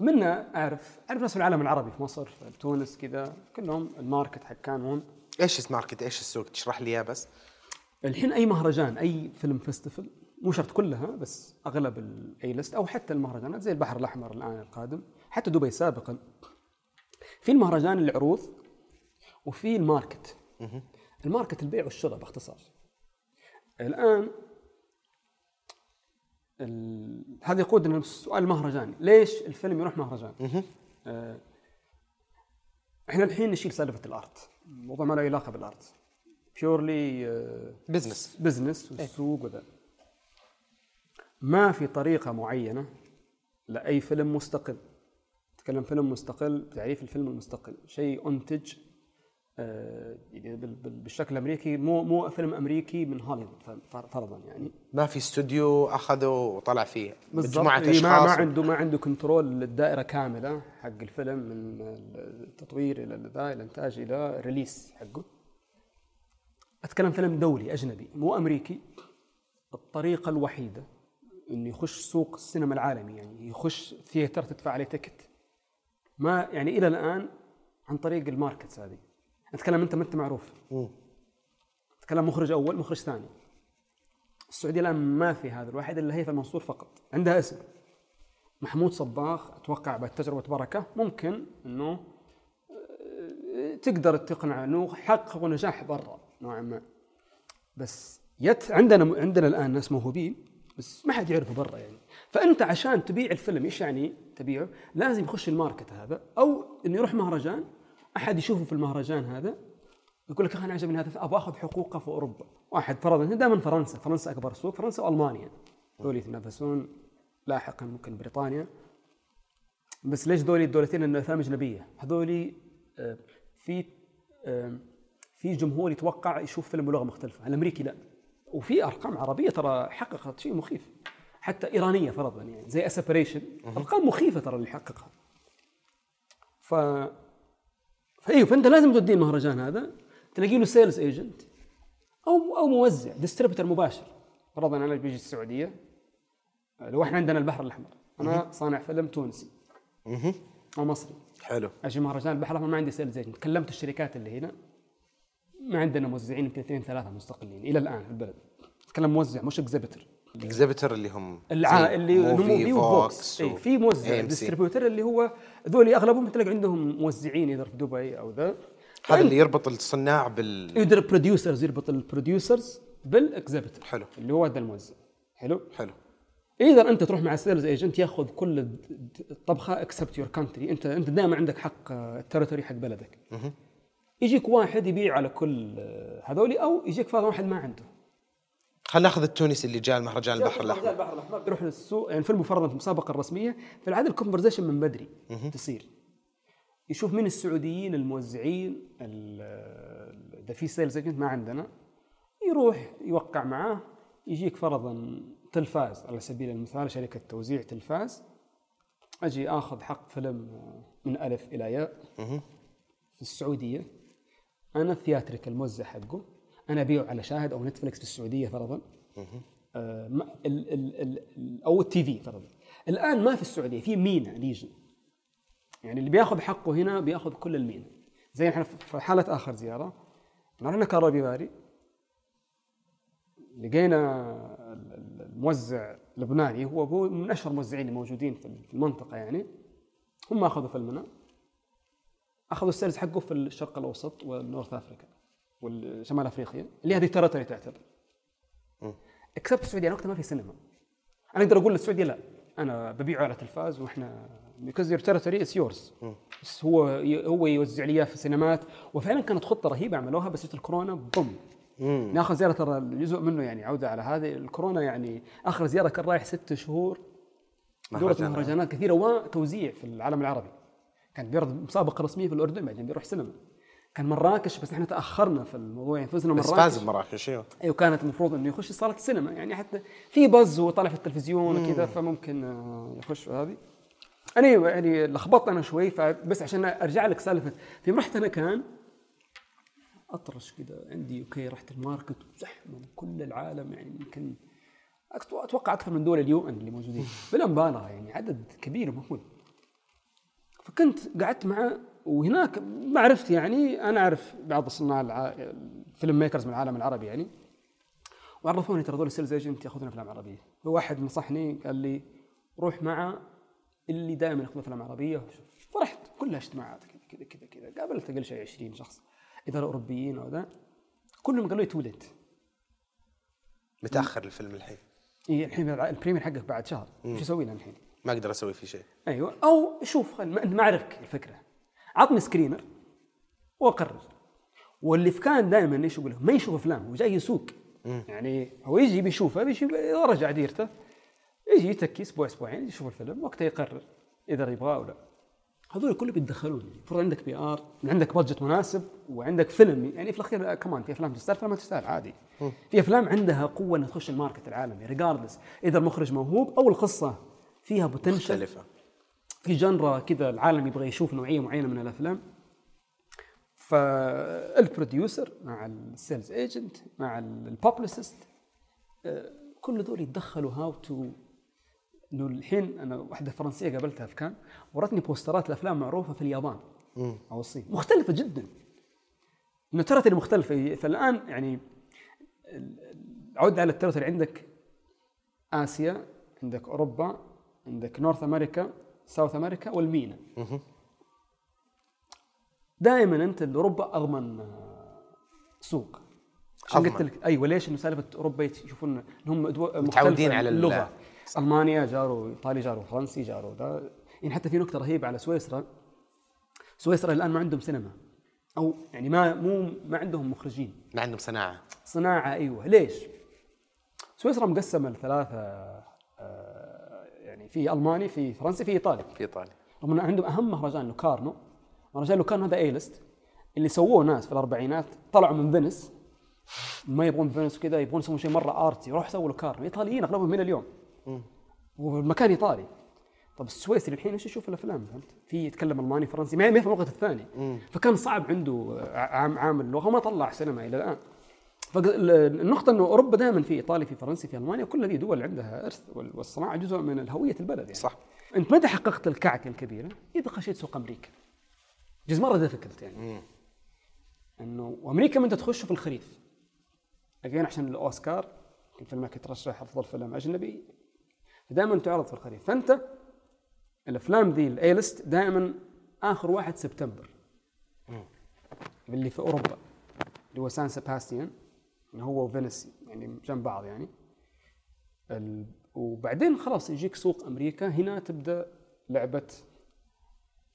منا أعرف أعرف ناس في العالم العربي في مصر في تونس كذا كلهم ال market حق كان هون إيش ال market إيش السوق؟ تشرح لي إياه بس. الحين أي مهرجان أي film festival مو شرط كلها بس أغلب ال A-list أو حتى المهرجانات زي البحر الأحمر الآن القادم حتى دبي سابقا. في المهرجان العروض وفي ال market. ال market البيع والشراء باختصار. الآن ال... هذا يقودنا للسؤال المهرجاني ليش الفيلم يروح مهرجان؟ آه، إحنا الحين نشيل سالفة ال art. موضوع ما له علاقة بال art. Purely business business والسوق وذا. ما في طريقة معينة لأي فيلم مستقل. تكلم فيلم مستقل تعريف الفيلم المستقل. شيء أنتج آه، يعني بال- بال- بالشكل الأمريكي مو مو فيلم أمريكي من هوليوود فرضا يعني. ما في استوديو أخذه وطلع فيه؟ مجموعة إيه، اشخاص ما, ما عنده ما عنده control للدائرة كاملة حق الفيلم من التطوير إلى ذا إلى الانتاج إلى ال release حقه. أتكلم فيلم دولي أجنبي مو أمريكي الطريقة الوحيدة إنه يخش سوق السينما العالمي يعني يخش ثياتر تدفع عليه تكت ما يعني إلى الآن عن طريق الماركتس هذه. اتكلم أنت ما أنت معروف. اتكلم مخرج أول مخرج ثاني. السعودية الآن ما في هذا الواحد الا هي منصور فقط. عندها اسم. محمود صباغ أتوقع بعد تجربه بركه ممكن إنه آه، تقدر تقنع إنه حققوا نجاح برا نوعا ما. بس يت عندنا عندنا الآن ناس موهوبين بس ما حد يعرفه برا يعني. فأنت عشان تبيع الفيلم إيش يعني تبيعه؟ لازم يخش الماركت هذا أو إنه يروح مهرجان أحد يشوفه في المهرجان هذا؟ يقول لك أنا عجبني هذا أبغى أخذ حقوقه في أوروبا. واحد فرضا دائما فرنسا فرنسا أكبر سوق فرنسا وألمانيا. دول يتنافسون لاحقا ممكن بريطانيا. بس ليش دولي الدولتين لأن افلام أجنبية؟ هذولي آه، في آه، في جمهور يتوقع يشوف فيلم بلغة مختلفة. الأمريكي لا. وفي أرقام عربية ترى حققت شيء مخيف. حتى إيرانية فرضا يعني زي A Separation أرقام مخيفة ترى اللي حققها. ف فايوه فأنت لازم توديه المهرجان هذا. تلاقي له sales agent أو أو موزع distributor مباشر. فرضا أنا بيجي السعودية. لو إحنا عندنا البحر الأحمر. أنا صانع فيلم تونسي. أو مصري. حلو. أجي مهرجان البحر الأحمر ما عندي sales agent كلمت الشركات اللي هنا. ما عندنا موزعين يمكن اثنين ثلاثة مستقلين. إلى الآن في البلد. أتكلم موزع مش exhibitor ال exhibitor اللي هم الع... اللي موفي، وفوكس فوكس اي في موزع. distributor اللي هو ذول أغلبهم تلاقي عندهم موزعين إذا في دبي أو ذا. هذا اللي يربط الصناع بال يقدر ال producers يربط ال producers بال exhibitor حلو. اللي هو هذا الموزع. حلو؟ حلو. إذا أنت تروح مع sales agent ياخذ كل الطبخه except your country أنت أنت دائما عندك حق ال territory حق بلدك. يجيك واحد يبيع على كل آه، هذولي أو يجيك فرضا واحد ما عنده. خلينا ناخذ التونسي اللي جاء المهرجان البحر الأحمر. البحر الأحمر. بيروح للسوق يعني في المسابقه الرسمية. في العادة ال conversation من بدري تصير. يشوف مين السعوديين الموزعين ال- اذا في sales agent ما عندنا. يروح يوقع معاه يجيك فرضا تلفاز على سبيل المثال شركة توزيع تلفاز. أجي آخذ حق فيلم من ألف إلى ياء في السعودية. أنا ال theatric الموزع حقه. أنا ابيعه على شاهد أو نتفلكس في السعودية فرضا. آه أو ال TV فرضا. الآن ما في السعودية في MENA region. يعني اللي بياخذ حقه هنا بياخذ كل ال MENA. زي إحنا في حالة آخر زيارة. رحنا كارلوفي فاري. لقينا ال- ال- الموزع اللبناني هو هو من أشهر الموزعين الموجودين في المنطقة يعني. هم أخذوا فيلمنا. أخذوا ال sales حقه في الشرق الأوسط وال North Africa. والشمال أفريقيا اللي هذه territory تعتبر. except السعوديه أنا وقتها ما في سينما. أنا أقدر أقول للسعودية لا. أنا ببيعه على تلفاز وإحنا because your territory is yours. بس هو هو يوزع لي إياه في السينمات. وفعلا كانت خطة رهيبة عملوها بس جت الكورونا بوم. ناخذ زيارة ترى جزء منه يعني عودة على هذه. الكورونا يعني آخر زيارة كان رايح ست شهور. دورة مهرجانات. مهرجانات كثيرة وتوزيع في العالم العربي. كان بيعرض مسابقه رسميه في الأردن بعدين بيروح سينما. كان مراكش بس إحنا تأخرنا في الموضوع يعني فزنا بس مراكش. فاز بمراكش إيوه. أيوه كانت المفروض إنه يخش صالة السينما يعني حتى في buzz وطالع في التلفزيون وكذا فممكن آه، يخش هذه. أنا يعني لخبطت أنا شوي فبس عشان أرجع لك سالفة. في رحت أنا كان أطرش كذا عندي okay رحت ال market زحمه من كل العالم يعني يمكن أتوقع أكثر من دول ال UN اللي موجودين. بلا مبالغه يعني عدد كبير ومهول فكنت قعدت معه وهناك ما عرفت يعني أنا أعرف بعض صناع الع... ال filmmakers من العالم العربي يعني. وعرفوني ترى ذول ال sales agent ياخذون أفلام عربية. في واحد نصحني قال لي روح مع اللي دائما ياخذون أفلام عربية. فرحت كلها اجتماعات كذا كذا كذا كذا. قابلت أقل شيء 20 شخص إذا أوروبيين أو ذا. كلهم قالوا لي too late. متأخر الفيلم الحين. إيه الحين ال premiere حقك بعد شهر. إيش أسوي له الحين؟ ما أقدر أسوي فيه شيء. أيوه. أو شوف خل... ما أعرفك الفكرة. عطني screener وأقرر. واللي في كان دائما إيش يقول ما يشوف أفلام هو جاي يسوق. يعني هو يجي بيشوفه بيشوف رجع ديرته. يجي يتكي أسبوع أسبوعين يشوف الفيلم وقتها يقرر إذا يبغاه أو لا. هذول كله بيتدخلون المفروض عندك PR عندك budget مناسب وعندك فيلم. يعني في الأخير كمان في أفلام تستاهل افلام ما تستاهل عادي. في أفلام عندها قوة إنها تخش ال market العالمي regardless إذا المخرج موهوب أو القصة فيها potential مختلفة. في genre كذا العالم يبغى يشوف نوعية معينة من الأفلام فال producer مع ال sales agent مع ال publicist كل دول يتدخلوا how to إنه الحين أنا واحدة فرنسية قابلتها في كان ورتني بوسترات الأفلام معروفة في اليابان أو الصين. مختلفة جدا. إنه ترى مختلفة. فالآن يعني عود على ال territory عندك آسيا عندك أوروبا عندك نورث أمريكا ساوث أمريكا والمينا. دائما أنت اوروبا أضمن آه، سوق. عشان. قلت لك أيوه ليش إنه سالفة أوروبا يشوفون إنهم متعودين على ال- اللغة. ألمانيا جاروا ايطاليا جاروا فرنسي جاروا ذا يعني حتى في نكتة رهيبة على سويسرا. سويسرا الآن ما عندهم سينما. أو يعني ما مو ما عندهم مخرجين. ما عندهم صناعة. صناعة أيوه. ليش؟ سويسرا مقسمة لثلاثة يعني في ألماني في فرنسي في إيطالي. في ايطاليا رغم ان عندهم أهم مهرجان لوكارنو. مهرجان لوكارنو هذا A-list اللي سووه ناس في الأربعينات طلعوا من فينيس. ما يبغون فينيس وكذا يبغون يسوون شيء مرة arty. روح سووا لوكارنو. إيطاليين أغلبهم من اليوم. والمكان إيطالي. طب السويسري الحين إيش يشوف الأفلام؟ فهمت؟ في يتكلم ألماني فرنسي ما يفهم لغة الثاني. فكان صعب عنده عام عامل لغه ما طلع سينما إلى الآن. فالنقطة إنه أوروبا دائما في ايطالي في فرنسي في ألمانيا كل هذه دول عندها إرث وال- والصناعة جزء من الهوية البلد يعني صح. أنت متى حققت الكعكة الكبيرة؟ إذا خشيت سوق أمريكا. جزء مرة difficult يعني. إنه وأمريكا من تخش في الخريف. again عشان الأوسكار يمكن فيلمك يترشح أفضل فيلم أجنبي فدائما تعرض في الخريف فأنت الأفلام ذي ال A-list دائما آخر واحد سبتمبر اللي في أوروبا اللي هو سان سباستيان اللي هو وفينيس يعني جنب بعض يعني. ال... وبعدين خلاص يجيك سوق أمريكا هنا تبدأ لعبة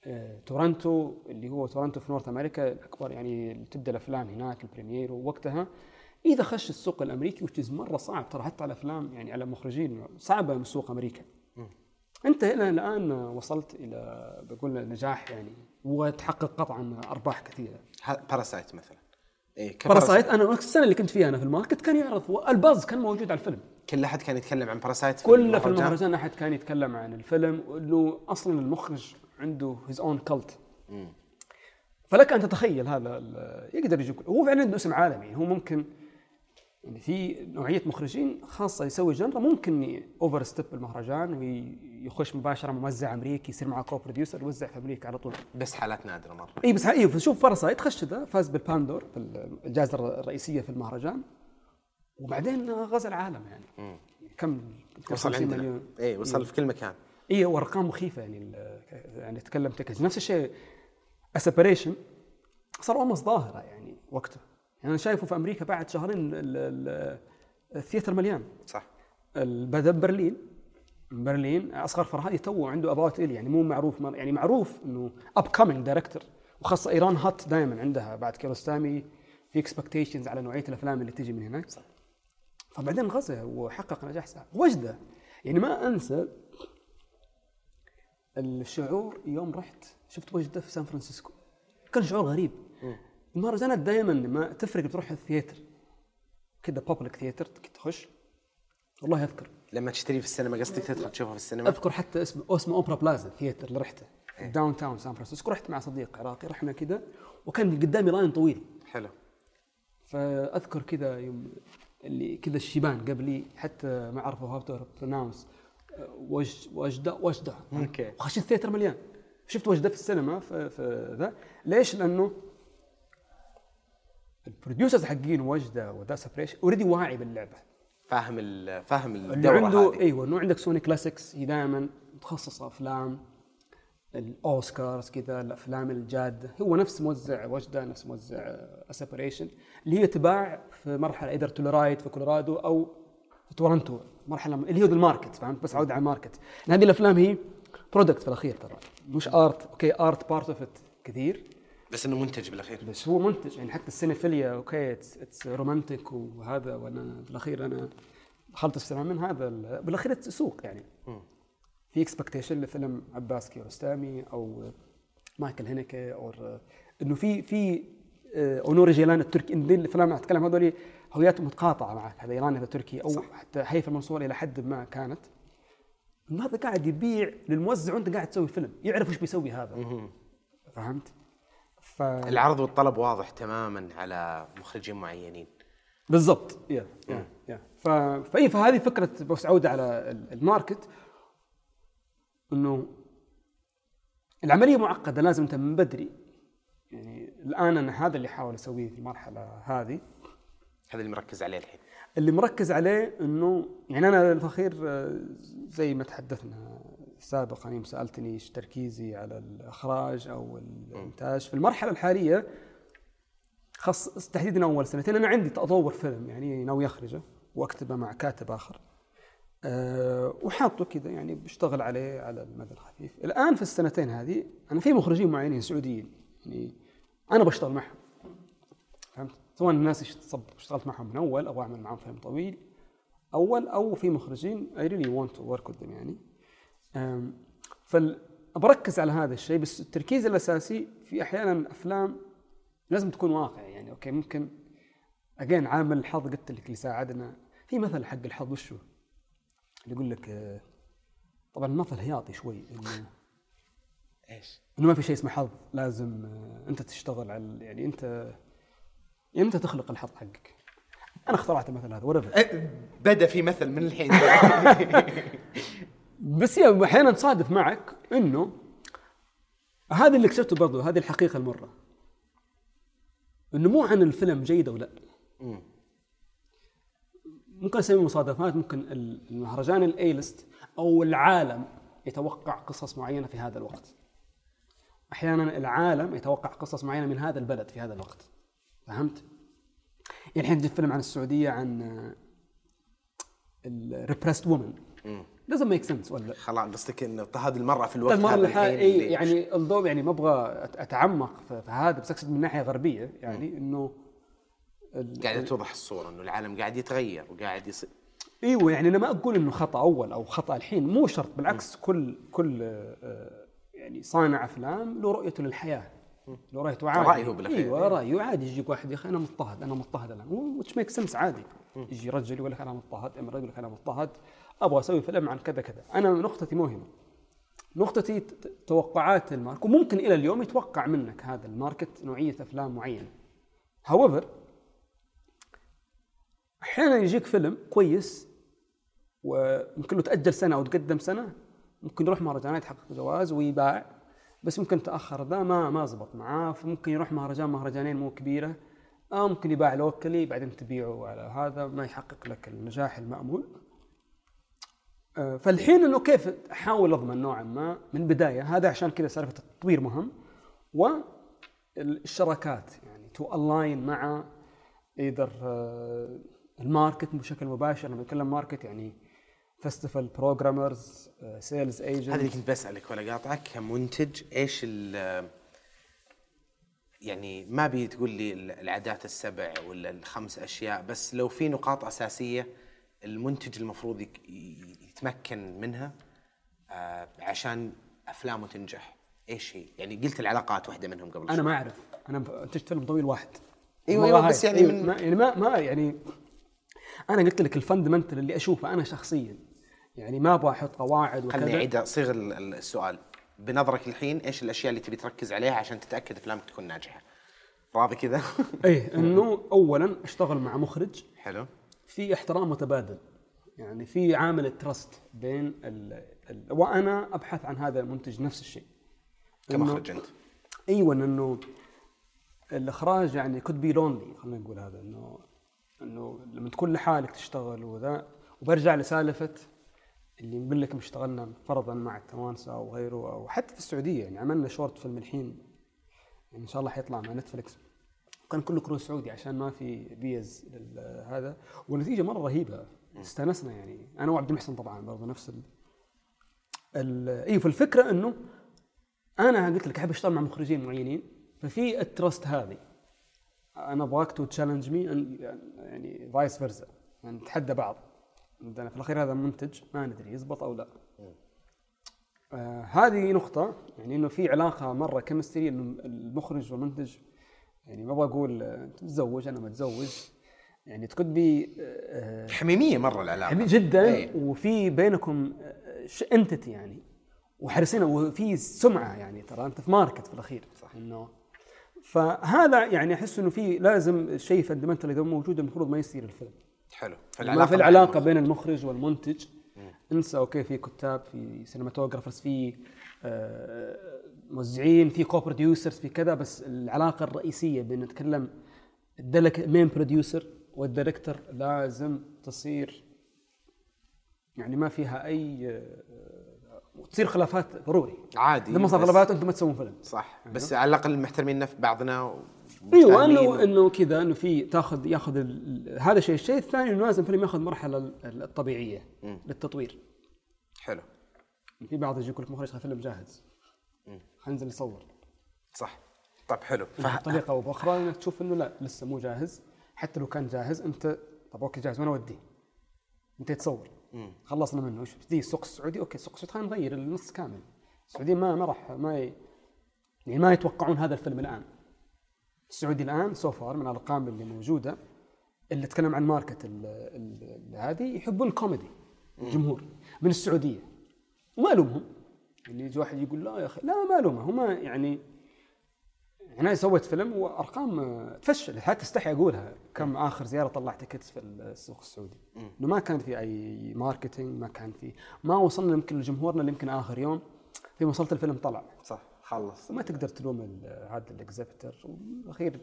آه، تورنتو اللي هو تورنتو في North America الأكبر يعني تبدأ الأفلام هناك ال premiere ووقتها. إذا خش السوق الأمريكي which is مرة صعب ترى حتى على الافلام يعني على مخرجين صعبة من سوق أمريكا. أنت هنا الآن وصلت إلى بقول نجاح يعني وتحقق قطعا أرباح كثيرة. باراسايت مثلا. إيه باراسايت أنا السنة اللي كنت فيها أنا في ال market كان يعرض ال buzz كان موجود على الفيلم. كل أحد كان يتكلم عن باراسايت كل في المهرجان أحد كان يتكلم عن الفيلم وإنه أصلا المخرج عنده his own cult فلك أن تتخيل هذا يقدر يجي هو فعلا عنده اسم عالمي هو ممكن يعني في نوعية مخرجين خاصة يسوي genre ممكن overstep المهرجان ويخش مباشرة موزع أمريكي يصير معه co-producer يوزع في أمريكا على طول. بس حالات نادرة مرة. إي بس إي شوف باراسايت خش ذا فاز بال Palme d'Or بالجائزة الرئيسية في المهرجان. وبعدين غزا العالم يعني. كم وصل 50 عندنا. مليون. إي وصل في كل مكان. إي وارقام مخيفة يعني يعني تكلم تكز نفس الشيء سيبريشن صار اولموست ظاهرة يعني وقته يعني أنا شايفه في أمريكا بعد شهرين ال- ال- الثياتر مليان. صح. ال- بدا ببرلين برلين أصغر فرهادي تو عنده اباوت الي يعني مو معروف يعني معروف إنه اب كامينج دايركتور وخاصة إيران هات دائما عندها بعد كيروستامي في expectations على نوعية الأفلام اللي تجي من هناك فبعدين غزا وحقق نجاح ساحق وجدة يعني ما أنسى الشعور يوم رحت شفت وجدة في سان فرانسيسكو. كان شعور غريب. المهرجانات دائما ما تفرق بتروح ال theater. كذا public theater تخش. والله أذكر. لما تشتري في السينما قصدك تدخل تشوفها في السينما؟ أذكر حتى اسمه اسمه Opera Plaza Theater اللي رحته. downtown سان فرانسيسكو رحت مع صديق عراقي رحنا كذا وكان قدامي line طويل. حلو. فأذكر كذا يوم اللي كذا الشيبان قبلي حتى ما عرفوا how to pronounce وج وجدة وجدة. okay. وخشيت ال theatre مليان. شفت وجدة في السينما؟ في, في ذا. ليش؟ لأنه ال producers حقين وجده وذا Separation already واعي باللعبه. فاهم ال- فاهم اللي الدورة عنده هذه. أيوه انه عندك Sony Classics هي دائما متخصصة أفلام الأوسكارز كذا الأفلام الجاده هو نفس موزع وجده نفس موزع Separation اللي هي تباع في مرحلة either تولارايت في كولورادو أو في تورنتو مرحلة اللي هي ال market فهمت؟ بس عودة على ال market هذه الأفلام هي product في الأخير ترى مش art okay art part of it كثير. بس إنه منتج بالأخير. بس هو منتج يعني حتى ال cinephilia okay it's romantic وهذا وأنا في الاخير أنا دخلت السينما من هذا ال- بالأخير سوق يعني. في expectation لفيلم عباس كيارستامي أو مايكل هينيكي أو إنه في في آه، نوري جيلان التركي. دي الافلام أتكلم هذول هويات متقاطعة معك هذا إيراني هذا تركي أو صح. حتى هيفا منصور إلى حد ما كانت. إنه هذا قاعد يبيع للموزع وانت قاعد تسوي فيلم يعرف إيش بيسوي هذا. فهمت؟ ف... العرض والطلب واضح تماما على مخرجين معينين. بالضبط. yeah yeah yeah ف... فاي فهذه فكرة بس عوده على ال- market. إنه العملية معقدة لازم انت من بدري. يعني الآن أنا هذا اللي أحاول أسويه في المرحلة هذه. هذا اللي مركز عليه الحين. اللي مركز عليه إنه يعني أنا الاخير آه، زي ما تحدثنا سابقا يوم سألتني إيش تركيزي على الإخراج أو الإنتاج في المرحلة الحالية خاص تحديدا أول سنتين أنا عندي اطور فيلم يعني ناوي أخرجه وأكتبه مع كاتب آخر. أه وحاطه كذا يعني بشتغل عليه على المدى الخفيف. الآن في السنتين هذه أنا في مخرجين معينين سعوديين يعني أنا بشتغل معهم. فهمت؟ سواء الناس اشتغلت معهم من أول أو أعمل معهم فيلم طويل أول أو في مخرجين I really want to work with them يعني. أم، فال بركز على هذا الشيء بس التركيز الأساسي في أحيانا افلام لازم تكون واقعي يعني أوكي ممكن اجين عامل الحظ قلت لك اللي ساعدنا. في مثل حق الحظ وشو؟ اللي يقول لك آه، طبعا المثل هياطي شوي إنه إيش؟ إنه ما في شيء اسمه حظ لازم آه، أنت تشتغل على يعني أنت يعني أنت تخلق الحظ حقك. أنا اخترعت المثل هذا ورفع بدأ في مثل من الحين. بس هي أحيانا تصادف معك إنه هذا اللي اكتشفته برضو هذه الحقيقة المرة إنه مو عن الفيلم جيد أو لا مم. ممكن أسوي مصادفات ممكن ال- المهرجان ال A-list أو العالم يتوقع قصص معينة في هذا الوقت أحيانا العالم يتوقع قصص معينة من هذا البلد في هذا الوقت فهمت؟ يعني الحين نجيب فيلم عن السعودية عن ال repressed women. Doesn't make sense ولا خلاص قصدك إنه هذه المرة في الوقت المره هذا اللي الحين اللي- يعني الضوء يعني ما أبغى أتعمق في هذا بس أقصد من ناحية غربية يعني إنه قاعدة توضح الصورة إنه العالم قاعد يتغير وقاعد يصير إيوه يعني أنا ما أقول إنه خطأ أول أو خطأ الحين مو شرط بالعكس كل كل آه، يعني صانع أفلام له رؤيته للحياة لو رايته عادي. رأيه بالأخير. إيوه رأيه عادي يجيك واحد يا أخي أنا مضطهد أنا مضطهد الآن وتش ميك سنس عادي. يجي رجل يقول لك أنا مضطهد امراه يقول لك أنا مضطهد. أبغى أسوي فيلم عن كذا كذا. أنا نقطتي مهمه نقطتي توقعات ال market. وممكن إلى اليوم يتوقع منك هذا ال market نوعية أفلام معينة. However أحيانا يجيك فيلم كويس وممكن له تأجل سنة أو تقدم سنة ممكن يروح مهرجانات يحقق جوائز ويباع. بس ممكن تأخر. ذا ما ما زبط معاه. فممكن يروح مهرجان مهرجانين مو كبيرة. آه ممكن يباع locally بعدين تبيعه على هذا ما يحقق لك النجاح المأمول. فالحين إنه كيف أحاول أضمن نوعا ما من البدايه هذا عشان كذا سالفة التطوير مهم والشراكات يعني to align مع either ال market بشكل مباشر لما نتكلم market يعني festival programmers sales هذا اللي agent كنت بسألك ولا قاطعك كمنتج إيش ال يعني ما بي تقول لي العادات السبع ولا الخمس أشياء بس لو في نقاط أساسية المنتج المفروض يتمكن منها آه، عشان أفلامه تنجح إيش هي؟ يعني قلت العلاقات واحدة منهم قبل أنا شوي. ما أعرف أنا انتجت فيلم طويل واحد والله أيوة، بس. يعني من- ما يعني ما ما يعني أنا قلت لك ال fundamental اللي أشوفه أنا شخصيا يعني ما أبغى أحط قواعد وكذا خليني أعيد صيغ ال- ال- السؤال بنظرك الحين إيش الأشياء اللي تبي تركز عليها عشان تتأكد أفلامك تكون ناجحة؟ راضي كذا؟ إيه إنه اولا أشتغل مع مخرج حلو في احترام متبادل يعني في عامل ال trust بين ال ال وأنا أبحث عن هذا المنتج نفس الشيء. كمخرج أنت. أيوه إنه الإخراج يعني could be lonely خلينا نقول هذا. إنه إنه لما تكون لحالك تشتغل وذا وبرجع لسالفة اللي نقول لك اشتغلنا فرضا مع التوانسه أو غيره أو حتى في السعودية. يعني عملنا short film الحين يعني إن شاء الله حيطلع مع نتفلكس كان كله crew سعودي عشان ما في فيز هذا. والنتيجة مرة رهيبة. استانسنا يعني. أنا وعبد المحسن طبعا برضه نفس ال ال اي فالفكرة إنه أنا قلت لك أحب أشتغل مع مخرجين معينين ففي ال trust هذه أنا أبغاك to challenge me يعني vice versa يعني نتحدى بعض. عندنا في الأخير هذا منتج ما ندري يزبط أو لا. آه هذه نقطة يعني إنه في علاقة مرة chemistry إنه المخرج والمنتج يعني ما أبغى أقول انت متزوج أنا متزوج يعني تكون بي آه حميمية مرة العلاقة. حبيب جدا إيه. وفي بينكم entity يعني وحريصين وفي سمعة يعني ترى أنت في market في الأخير. صح. إنه فهذا يعني أحس إنه في لازم شيء fundamental إذا موجود المفروض ما يصير الفيلم. حلو. ما في العلاقة بين المخرج والمنتج. انسى okay في كتاب في cinematographers في آه، موزعين في co-producers في كذا بس العلاقة الرئيسية بين نتكلم ال main producer وال director لازم تصير يعني ما فيها أي تصير خلافات ضروري. عادي اذا ما صار خلافات أنتم ما تسوون فيلم. صح بس على الأقل محترمين بعضنا أيوه انه انه كذا إنه في تاخذ ياخذ ال- هذا شيء. الشيء الثاني إنه لازم فيلم ياخذ مرحلة ال- الطبيعية للتطوير. حلو. في بعض يجي يقول لك مخرج فيلم جاهز. حنزل نصور صح. طب حلو. ف... بطريقة أو بأخرى إنك تشوف إنه لا لسه مو جاهز. حتى لو كان جاهز أنت طب أوكي جاهز وين اوديه؟ أنت تصور. خلصنا منه. وش؟ دي السوق السعودي؟ okay السوق السعودي خلينا نغير النص كامل. السعوديين ما ما راح ما ي... يعني ما يتوقعون هذا الفيلم الآن. السعودي الآن so far من الأرقام اللي موجودة اللي تكلم عن market هذه يحبون الكوميدي. الجمهور. من السعودية. وما الومهم يعني يجي واحد يقول لا يا أخي لا ما الومه هم يعني يعني أنا سويت فيلم وأرقام آه، تفشل. حتى استحي أقولها. كم آخر زيارة طلعت tickets في السوق السعودي. إنه ما كان في أي marketing ما كان في ما وصلنا يمكن لجمهورنا اللي يمكن آخر يوم في وصلت الفيلم طلع. صح خلص. ما تقدر تلوم هذا ال exhibitor والاخير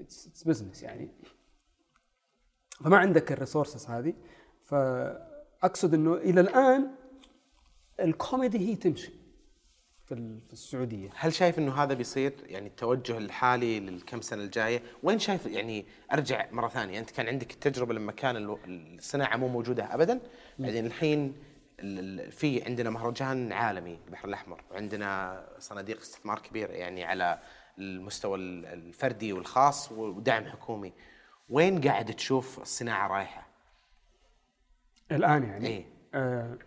it's business يعني. فما عندك ال resources هذه. فأقصد إنه إلى الآن الكوميدي هي تمشي. في ال- في السعودية. هل شايف إنه هذا بيصير يعني التوجه الحالي للكم سنة الجاية؟ وين شايف يعني أرجع مرة ثانية أنت كان عندك التجربه لما كان الصناعة مو موجودة ابدا؟ بعدين الحين ال- ال- في عندنا مهرجان عالمي البحر الأحمر وعندنا صناديق استثمار كبيره يعني على المستوى ال- الفردي والخاص ودعم حكومي. وين قاعد تشوف الصناعة رايحة؟ الآن يعني؟ إيه. آه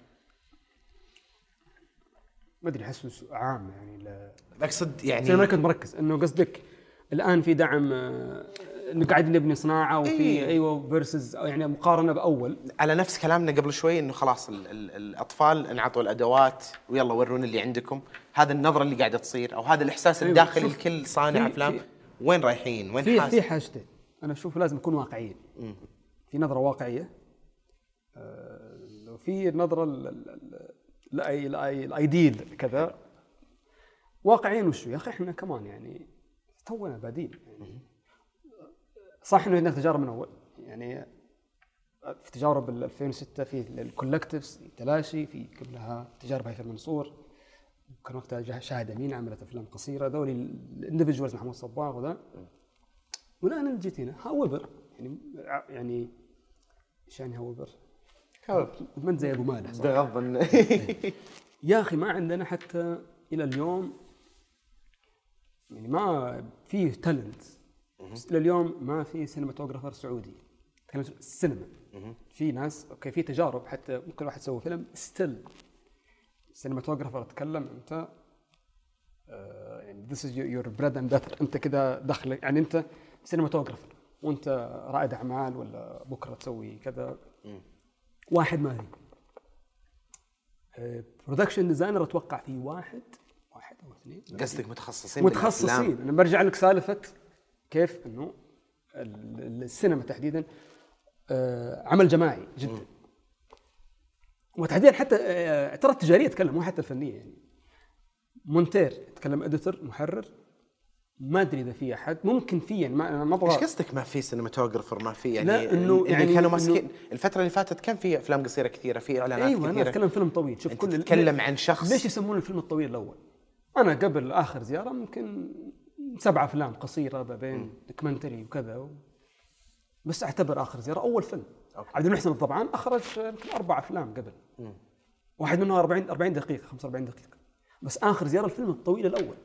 ما أدري أحسه عام يعني ل- اقصد زي ما يعني كنت مركز إنه قصدك الآن في دعم آه، إنه قاعد نبني صناعة وفي إيه. أيوه فيرسز يعني مقارنة بأول. على نفس كلامنا قبل شوي إنه خلاص ال ال الأطفال انعطوا الأدوات ويلا ورونا اللي عندكم. هذا النظرة اللي قاعدة تصير أو هذا الإحساس أيوة، الداخلي لكل صانع أفلام. وين رايحين؟ وين في في حاجتين. أنا أشوف لازم نكون واقعيين. في نظرة واقعية آه، وفي النظره ال- ال- ال- الأي- الأي- الايديل كذا. واقعيين وشو يا أخي؟ إحنا كمان يعني تونا بادين. يعني صح إنه عندنا تجارب من أول. يعني في تجارب ال 2006 في الكولكتيفز تلاشي في قبلها تجارب هيثم منصور كان وقتها شاهد أمين عملت أفلام قصيرة. ذولي الاندفجوالز محمود صباغ وذا. والآن جيت هنا هاويفر يعني يعني إيش يعني انت زي ابو مالح الن- يا أخي ما عندنا حتى إلى اليوم يعني ما في talent إلى اليوم ما في cinematographer سعودي. تكلم السينما. في ناس okay في تجارب حتى ممكن واحد يسوي فيلم still cinematographer اتكلم أنت آه، يعني this is your bread and أنت كذا دخلك يعني أنت cinematographer وأنت رائد أعمال ولا بكرة تسوي كذا. واحد ما في production designer أتوقع في واحد. واحد أو اثنين. قصدك متخصصين. متخصصين. أنا برجع لك سالفة كيف إنه ال- السينما تحديدا آه، عمل جماعي جدا. وتحديدا حتى آه، ترى التجارية اتكلم مو حتى الفنية يعني. مونتير يتكلم editor محرر. ما أدري إذا في أحد ممكن في يعني ما ما إيش أبغى قصدك ما في cinematographer ما في يعني لا، اللي يعني كانوا ماسكين الفترة اللي فاتت كان في أفلام قصيرة كثيرة في إعلانات أيوه أنا كثيرة. أتكلم فيلم طويل شوف كل تتكلم عن شخص؟ ليش يسمونه الفيلم الطويل الأول؟ أنا قبل آخر زيارة ممكن سبع أفلام قصيرة ما بين documentary وكذا و... بس أعتبر آخر زيارة أول فيلم. okay. عبد المحسن الضبعان أخرج يمكن أربع أفلام قبل. واحد منهم 40 40 دقيقة 45 دقيقة. بس آخر زيارة الفيلم الطويل الأول.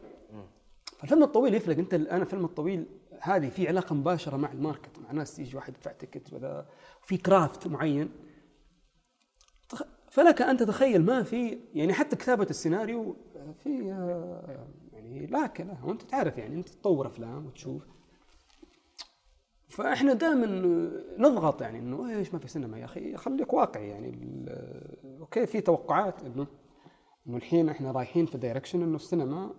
فالفيلم الطويل يفرق. انت أنا الفيلم الطويل هذه في علاقة مباشرة مع ال market مع ناس يجي واحد يدفع ticket وذا. في craft معين. فلك أن تتخيل ما في يعني حتى كتابة السيناريو في آه، يعني لا وأنت تعرف يعني أنت تطور أفلام وتشوف. فإحنا دائما نضغط يعني إنه إيش ما في سينما يا أخي خليك واقعي يعني. okay في توقعات إنه إنه الحين إحنا رايحين في direction إنه السينما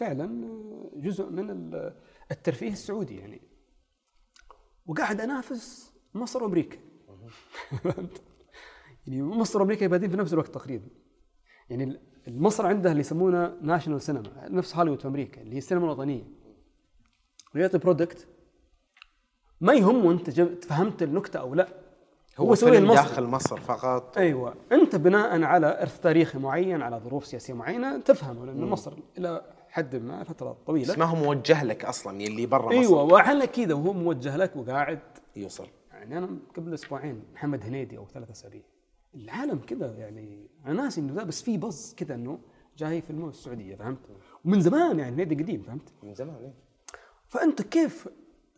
فعلا جزء من ال- الترفيه السعودي يعني. وقاعد أنافس مصر وأمريكا؟ يعني مصر وأمريكا بادين في نفس الوقت تقريبا. يعني مصر عندها اللي يسمونه national cinema نفس هوليوود في أمريكا اللي هي السينما الوطنية. ويعطي product ما يهمه أنت فهمت النكتة أو لا. هو سوي فيلم المصري. داخل مصر فقط. أيوه. أنت بناء على إرث تاريخي معين على ظروف سياسية معينة تفهم لأن مصر إلى حد ما فترة طويلة. بس ما هو موجه لك أصلا يلي برا مصر. أيوه وعلى كذا وهو موجه لك وقاعد. يوصل. يعني أنا قبل أسبوعين محمد هنيدي أو ثلاث اسابيع العالم كذا يعني أنا ناسي إنه ذا بس في بز كذا إنه جاي فيلم السعودية فهمت؟ ومن زمان يعني هنيدي قديم فهمت؟ من زمان إيه. فأنت كيف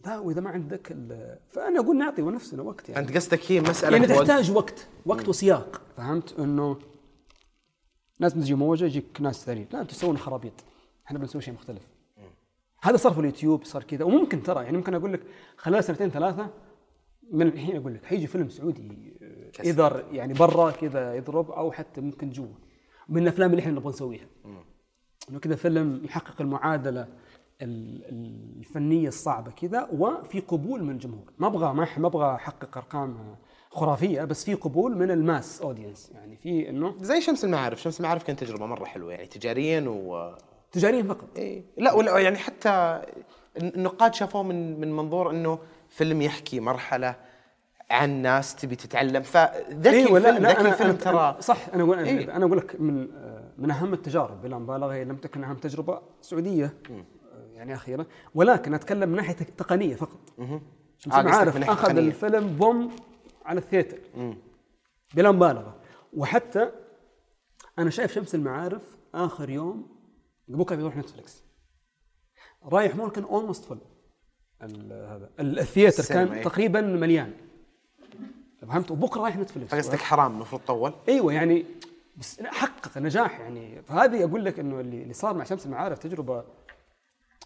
ذا وإذا ما عندك ال- فأنا أقول نعطي نفسنا وقت يعني. أنت قصدك هي مسألة يعني. تحتاج وقت وقت وسياق فهمت؟ إنه ناس بتجي موجه يجيك ناس ثانيين. لا أنتم تسوون خرابيط. إحنا بنسوي شيء مختلف. هذا صار في اليوتيوب صار كذا وممكن ترى يعني ممكن أقول لك خلال سنتين ثلاثة من الحين أقول لك حيجي فيلم سعودي. اذا يعني برا كذا يضرب أو حتى ممكن جوا. من الأفلام اللي إحنا نبغى نسويها. إنه كذا فيلم يحقق المعادلة ال- ال- الفنية الصعبة كذا وفي قبول من الجمهور. ما أبغى ما ما أبغى أحقق أرقام خرافية بس في قبول من ال mass audience يعني في إنه زي شمس المعارف. شمس المعارف كانت تجربة مرة حلوة يعني تجاريا و تجاريا فقط. إيه. لا ولا يعني حتى النقاد شافوه من من منظور إنه فيلم يحكي مرحلة عن ناس تبي تتعلم. فذكي أيوة، لا، الفيلم لا، ذكي أنا- الفيلم ترى. صح أنا أقول إيه. أنا أقول لك من من أهم التجارب بلا مبالغة لم تكن أهم تجربة سعودية. يعني أخيرا. ولكن أتكلم من ناحية التقنيه فقط. شمس آه، عارف أخذ التقنية. الفيلم boom على ال theater. بلا مبالغة. وحتى أنا شايف شمس المعارف آخر يوم بكرة بيروح نتفلكس رايح مول كان almost full هذا ال- ال theater كان. تقريبا مليان. فهمت؟ وبكرة رايح نتفلكس فقصدك حرام المفروض طول. أيوه يعني بس حقق نجاح يعني فهذه أقول لك إنه اللي اللي صار مع شمس المعارف تجربة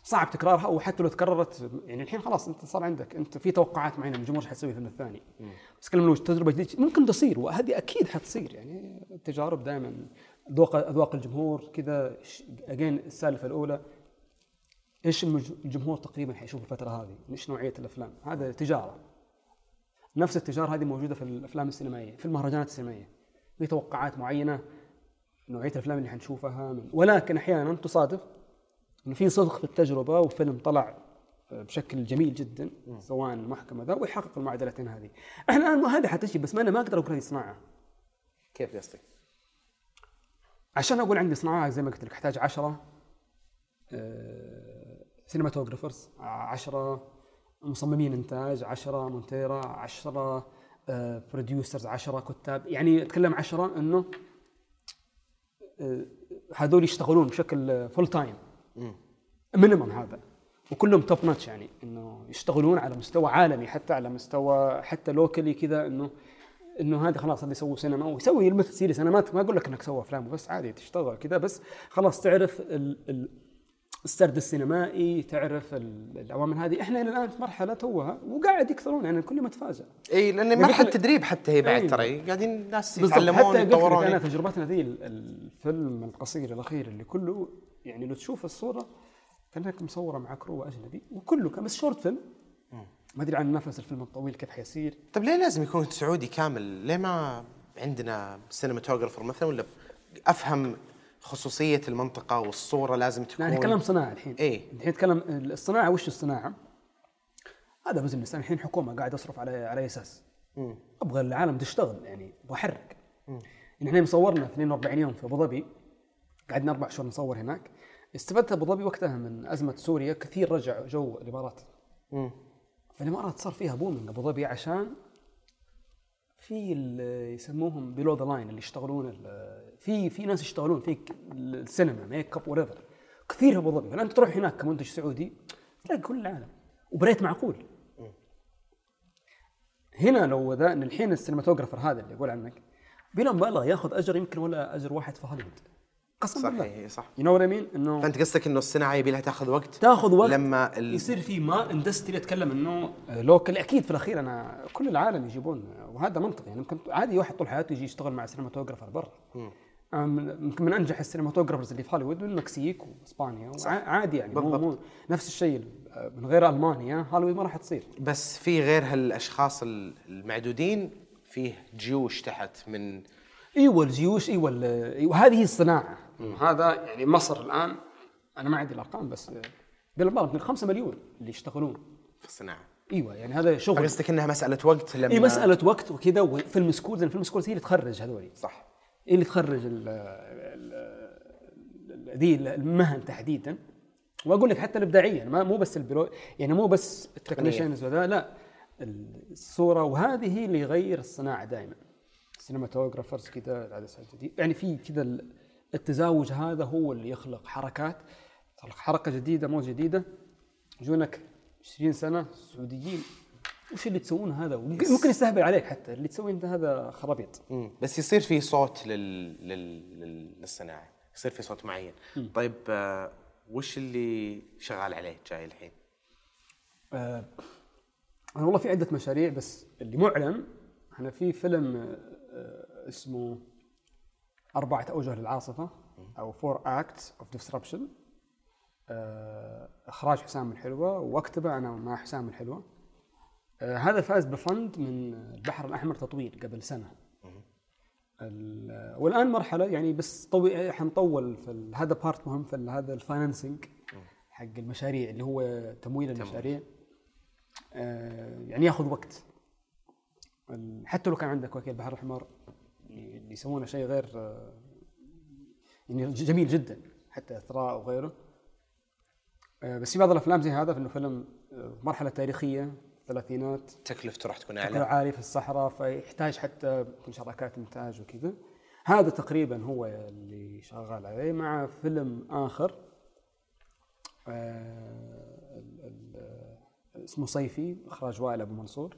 صعب تكرارها وحتى لو تكررت يعني الحين خلاص أنت صار عندك أنت في توقعات معينة من الجمهور إيش حتسوي الفيلم الثاني. بس كلام تجربه جديده ممكن تصير وهذه أكيد حتصير يعني التجارب دائما اذواق أذواق الجمهور كذا اجين السالفة الأولى إيش الجمهور تقريبا حيشوف الفترة هذه؟ إيش نوعية الأفلام؟ هذا تجارة. نفس التجارة هذه موجودة في الأفلام السينمائية، في المهرجانات السينمائية. في توقعات معينة نوعية الأفلام اللي حنشوفها من ولكن أحيانا تصادف إنه في صدق في التجربة وفيلم طلع بشكل جميل جدا سواء المحكمة ذا ويحقق المعادلتين هذه. إحنا الان هذه حتجي بس ما أنا ما أقدر أقول هذه صناعة. كيف قصدك؟ عشان أقول عندي صناعة زي ما قلت لك أحتاج 10 cinematographers 10 مصممين إنتاج 10 مونتيرا 10 producers 10 كتاب يعني أتكلم 10 إنه آه، هذول يشتغلون بشكل full time minimum هذا. وكلهم top notch يعني إنه يشتغلون على مستوى عالمي حتى على مستوى حتى locally كذا إنه إنه هذه خلاص هذا يسوي سينما ويسوي films series أنا ما ما أقول لك إنك سوى أفلام بس عادي تشتغل كذا بس خلاص تعرف ال ال السرد السينمائي تعرف ال- العوامل هذه. إحنا إلى الآن في مرحلة توها وقاعد يكثرون يعني كل ما تفاجئ إي لأن قلت مرحله لك- تدريب حتى هي بعد. ترى. قاعدين الناس يتعلمون يتطورون. انا تجربتنا ذي ال- الفيلم القصير الأخير اللي كله يعني لو تشوف الصورة كأنك مصورة مع crew أجنبي وكله كان بس short film ما أدري عن نفس الفيلم الطويل كيف حيصير. طيب ليه لازم يكون سعودي كامل؟ ليه ما عندنا cinematographer مثلا؟ ولا أفهم خصوصية المنطقة والصورة لازم تكون لا نتكلم صناعه الحين. إيه. الحين نتكلم الصناعة وش الصناعة؟ هذا business. أنا الحين حكومة قاعد اصرف على على أساس. أبغى العالم تشتغل يعني أبغى احرك يعني إحنا مصورنا 42 يوم في أبو ظبي. قعدنا أربع شهور نصور هناك. استفدت أبو ظبي وقتها من أزمة سوريا. كثير رجع جو الإمارات. فالامارات صار فيها booming أبو ظبي عشان في ال- يسموهم below the line اللي يشتغلون في في ناس يشتغلون في السينما makeup و gaffer كثير أبو ظبي. فانت تروح هناك كمنتج سعودي؟ تلاقي كل العالم. وب rate معقول. هنا لو ذا إن الحين ال cinematographer هذا اللي يقول عنك بلا مبالغة ياخذ أجر يمكن ولا أجر واحد في هوليوود. بالله. صحيح صح. you know I mean إنه فأنت قصدك إنه الصناعه يبي لها تاخذ وقت؟ تاخذ وقت لما ال... يصير في ما industry اتكلم إنه local أكيد في الأخير أنا كل العالم يجيبون وهذا منطق يعني ممكن عادي واحد طول حياته يجي يشتغل مع cinematographer برا. يمكن من أنجح ال cinematographers اللي في هوليوود من المكسيك وإسبانيا. عادي يعني بالضبط. مو نفس الشيء من غير ألمانيا هوليوود ما راح تصير. بس في غير هالأشخاص ال- المعدودين فيه جيوش تحت من إيوه الجيوش إيوه ال- إيوه هذه هي الصناعة. هذا يعني مصر الآن أنا ما عندي الأرقام بس بالمبالغ من 5 مليون اللي يشتغلون. في الصناعة. إيوه يعني هذا شغل. قصدك إنها مسألة وقت لما اي مسألة وقت وكذا و film schools film schools هي اللي تخرج هذولي. صح. هي اللي تخرج ذي المهن تحديدا. وأقول لك حتى الإبداعية ما مو بس ال pro يعني مو بس ال technicians وذا لا الصورة وهذه هي اللي يغير الصناعة دائما cinematographers كذا العدسه الجديد يعني في كذا التزاوج هذا هو اللي يخلق حركات يخلق حركة جديدة موجه جديدة. يجونك 20 سنة سعوديين. وش اللي تسوونه هذا؟ ممكن يستهبل عليك حتى. اللي تسويه أنت هذا خرابيط مم. بس يصير في صوت لل... لل... لل... للصناعة. يصير في صوت معين. طيب آه وش اللي شغال عليه جاي الحين؟ آه، أنا والله في عدة مشاريع بس اللي معلن إحنا في فيلم آه، اسمه أربعة أوجه للعاصفة أو Four Acts of Disruption إخراج حسام الحلوة وأكتبه أنا مع حسام الحلوة. آه، هذا فاز ب fund من البحر الأحمر تطوير قبل سنة. ال- والآن مرحلة يعني بس طوي حنطول في هذا part مهم في هذا ال financing حق المشاريع اللي هو تمويل المشاريع. آه، يعني ياخذ وقت. حتى لو كان عندك وكيل بحر الأحمر يعني اللي يسوونه شيء غير آه، يعني جميل جدا حتى أثراء وغيره. آه، بس في بعض الأفلام زي هذا إنه فيلم آه، مرحلة تاريخية ثلاثينات. تكلفته راح تكون أعلى. عالي في الصحراء فيحتاج حتى شراكات إنتاج وكذا. هذا تقريبا هو اللي شغال عليه مع فيلم آخر آه، اسمه صيفي إخراج وائل أبو منصور.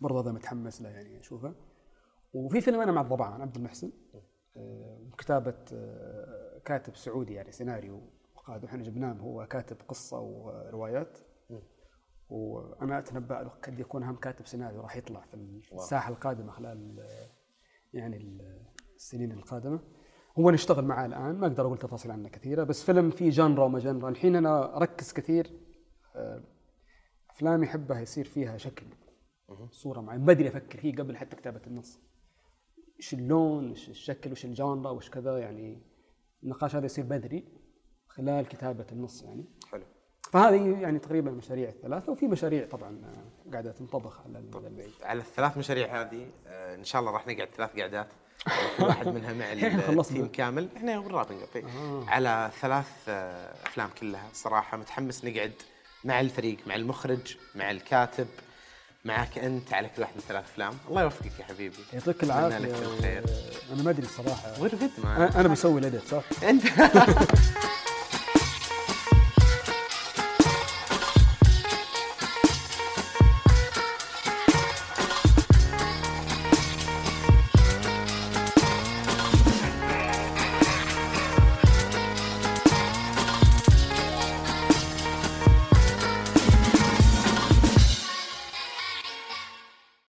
برضه هذا متحمس له يعني أشوفه. وفي فيلم أنا مع الضبعان عبد المحسن آه، كتابة آه، كاتب سعودي يعني سيناريو وقاد إحنا جبناه هو كاتب قصة وروايات. وأنا أتنبأ له قد يكون أهم كاتب سيناريو راح يطلع في الساحة القادمة خلال آه، يعني السنين القادمة. هو نشتغل معاه الآن ما أقدر أقول تفاصيل عنه كثيرة بس فيلم فيه جنرا وما جنرا الحين أنا أركز كثير أفلام يحبها يصير فيها شكل صورة معينة. بدري أفكر فيه قبل حتى كتابة النص. إيش اللون إيش الشكل وايش ال genre وايش كذا يعني النقاش هذا يصير بدري خلال كتابة النص يعني. حلو. فهذه يعني تقريبا المشاريع الثلاثة وفي مشاريع طبعا قاعدة تنطبخ على البعيد على الثلاث مشاريع هذه آه، إن شاء الله راح نقعد ثلاث قعدات كل واحد منها مع ال team كامل. إحنا بال wrapping آه. على ثلاث آه، أفلام كلها صراحة متحمس نقعد مع الفريق مع المخرج مع الكاتب. معك أنت على كل واحد من ثلاث أفلام. الله يوفقك يا حبيبي. يعطيك العافية. لك الخير. أنا ما أدري الصراحة. غير ما. أنا بسوي الاديت صح؟ أنت.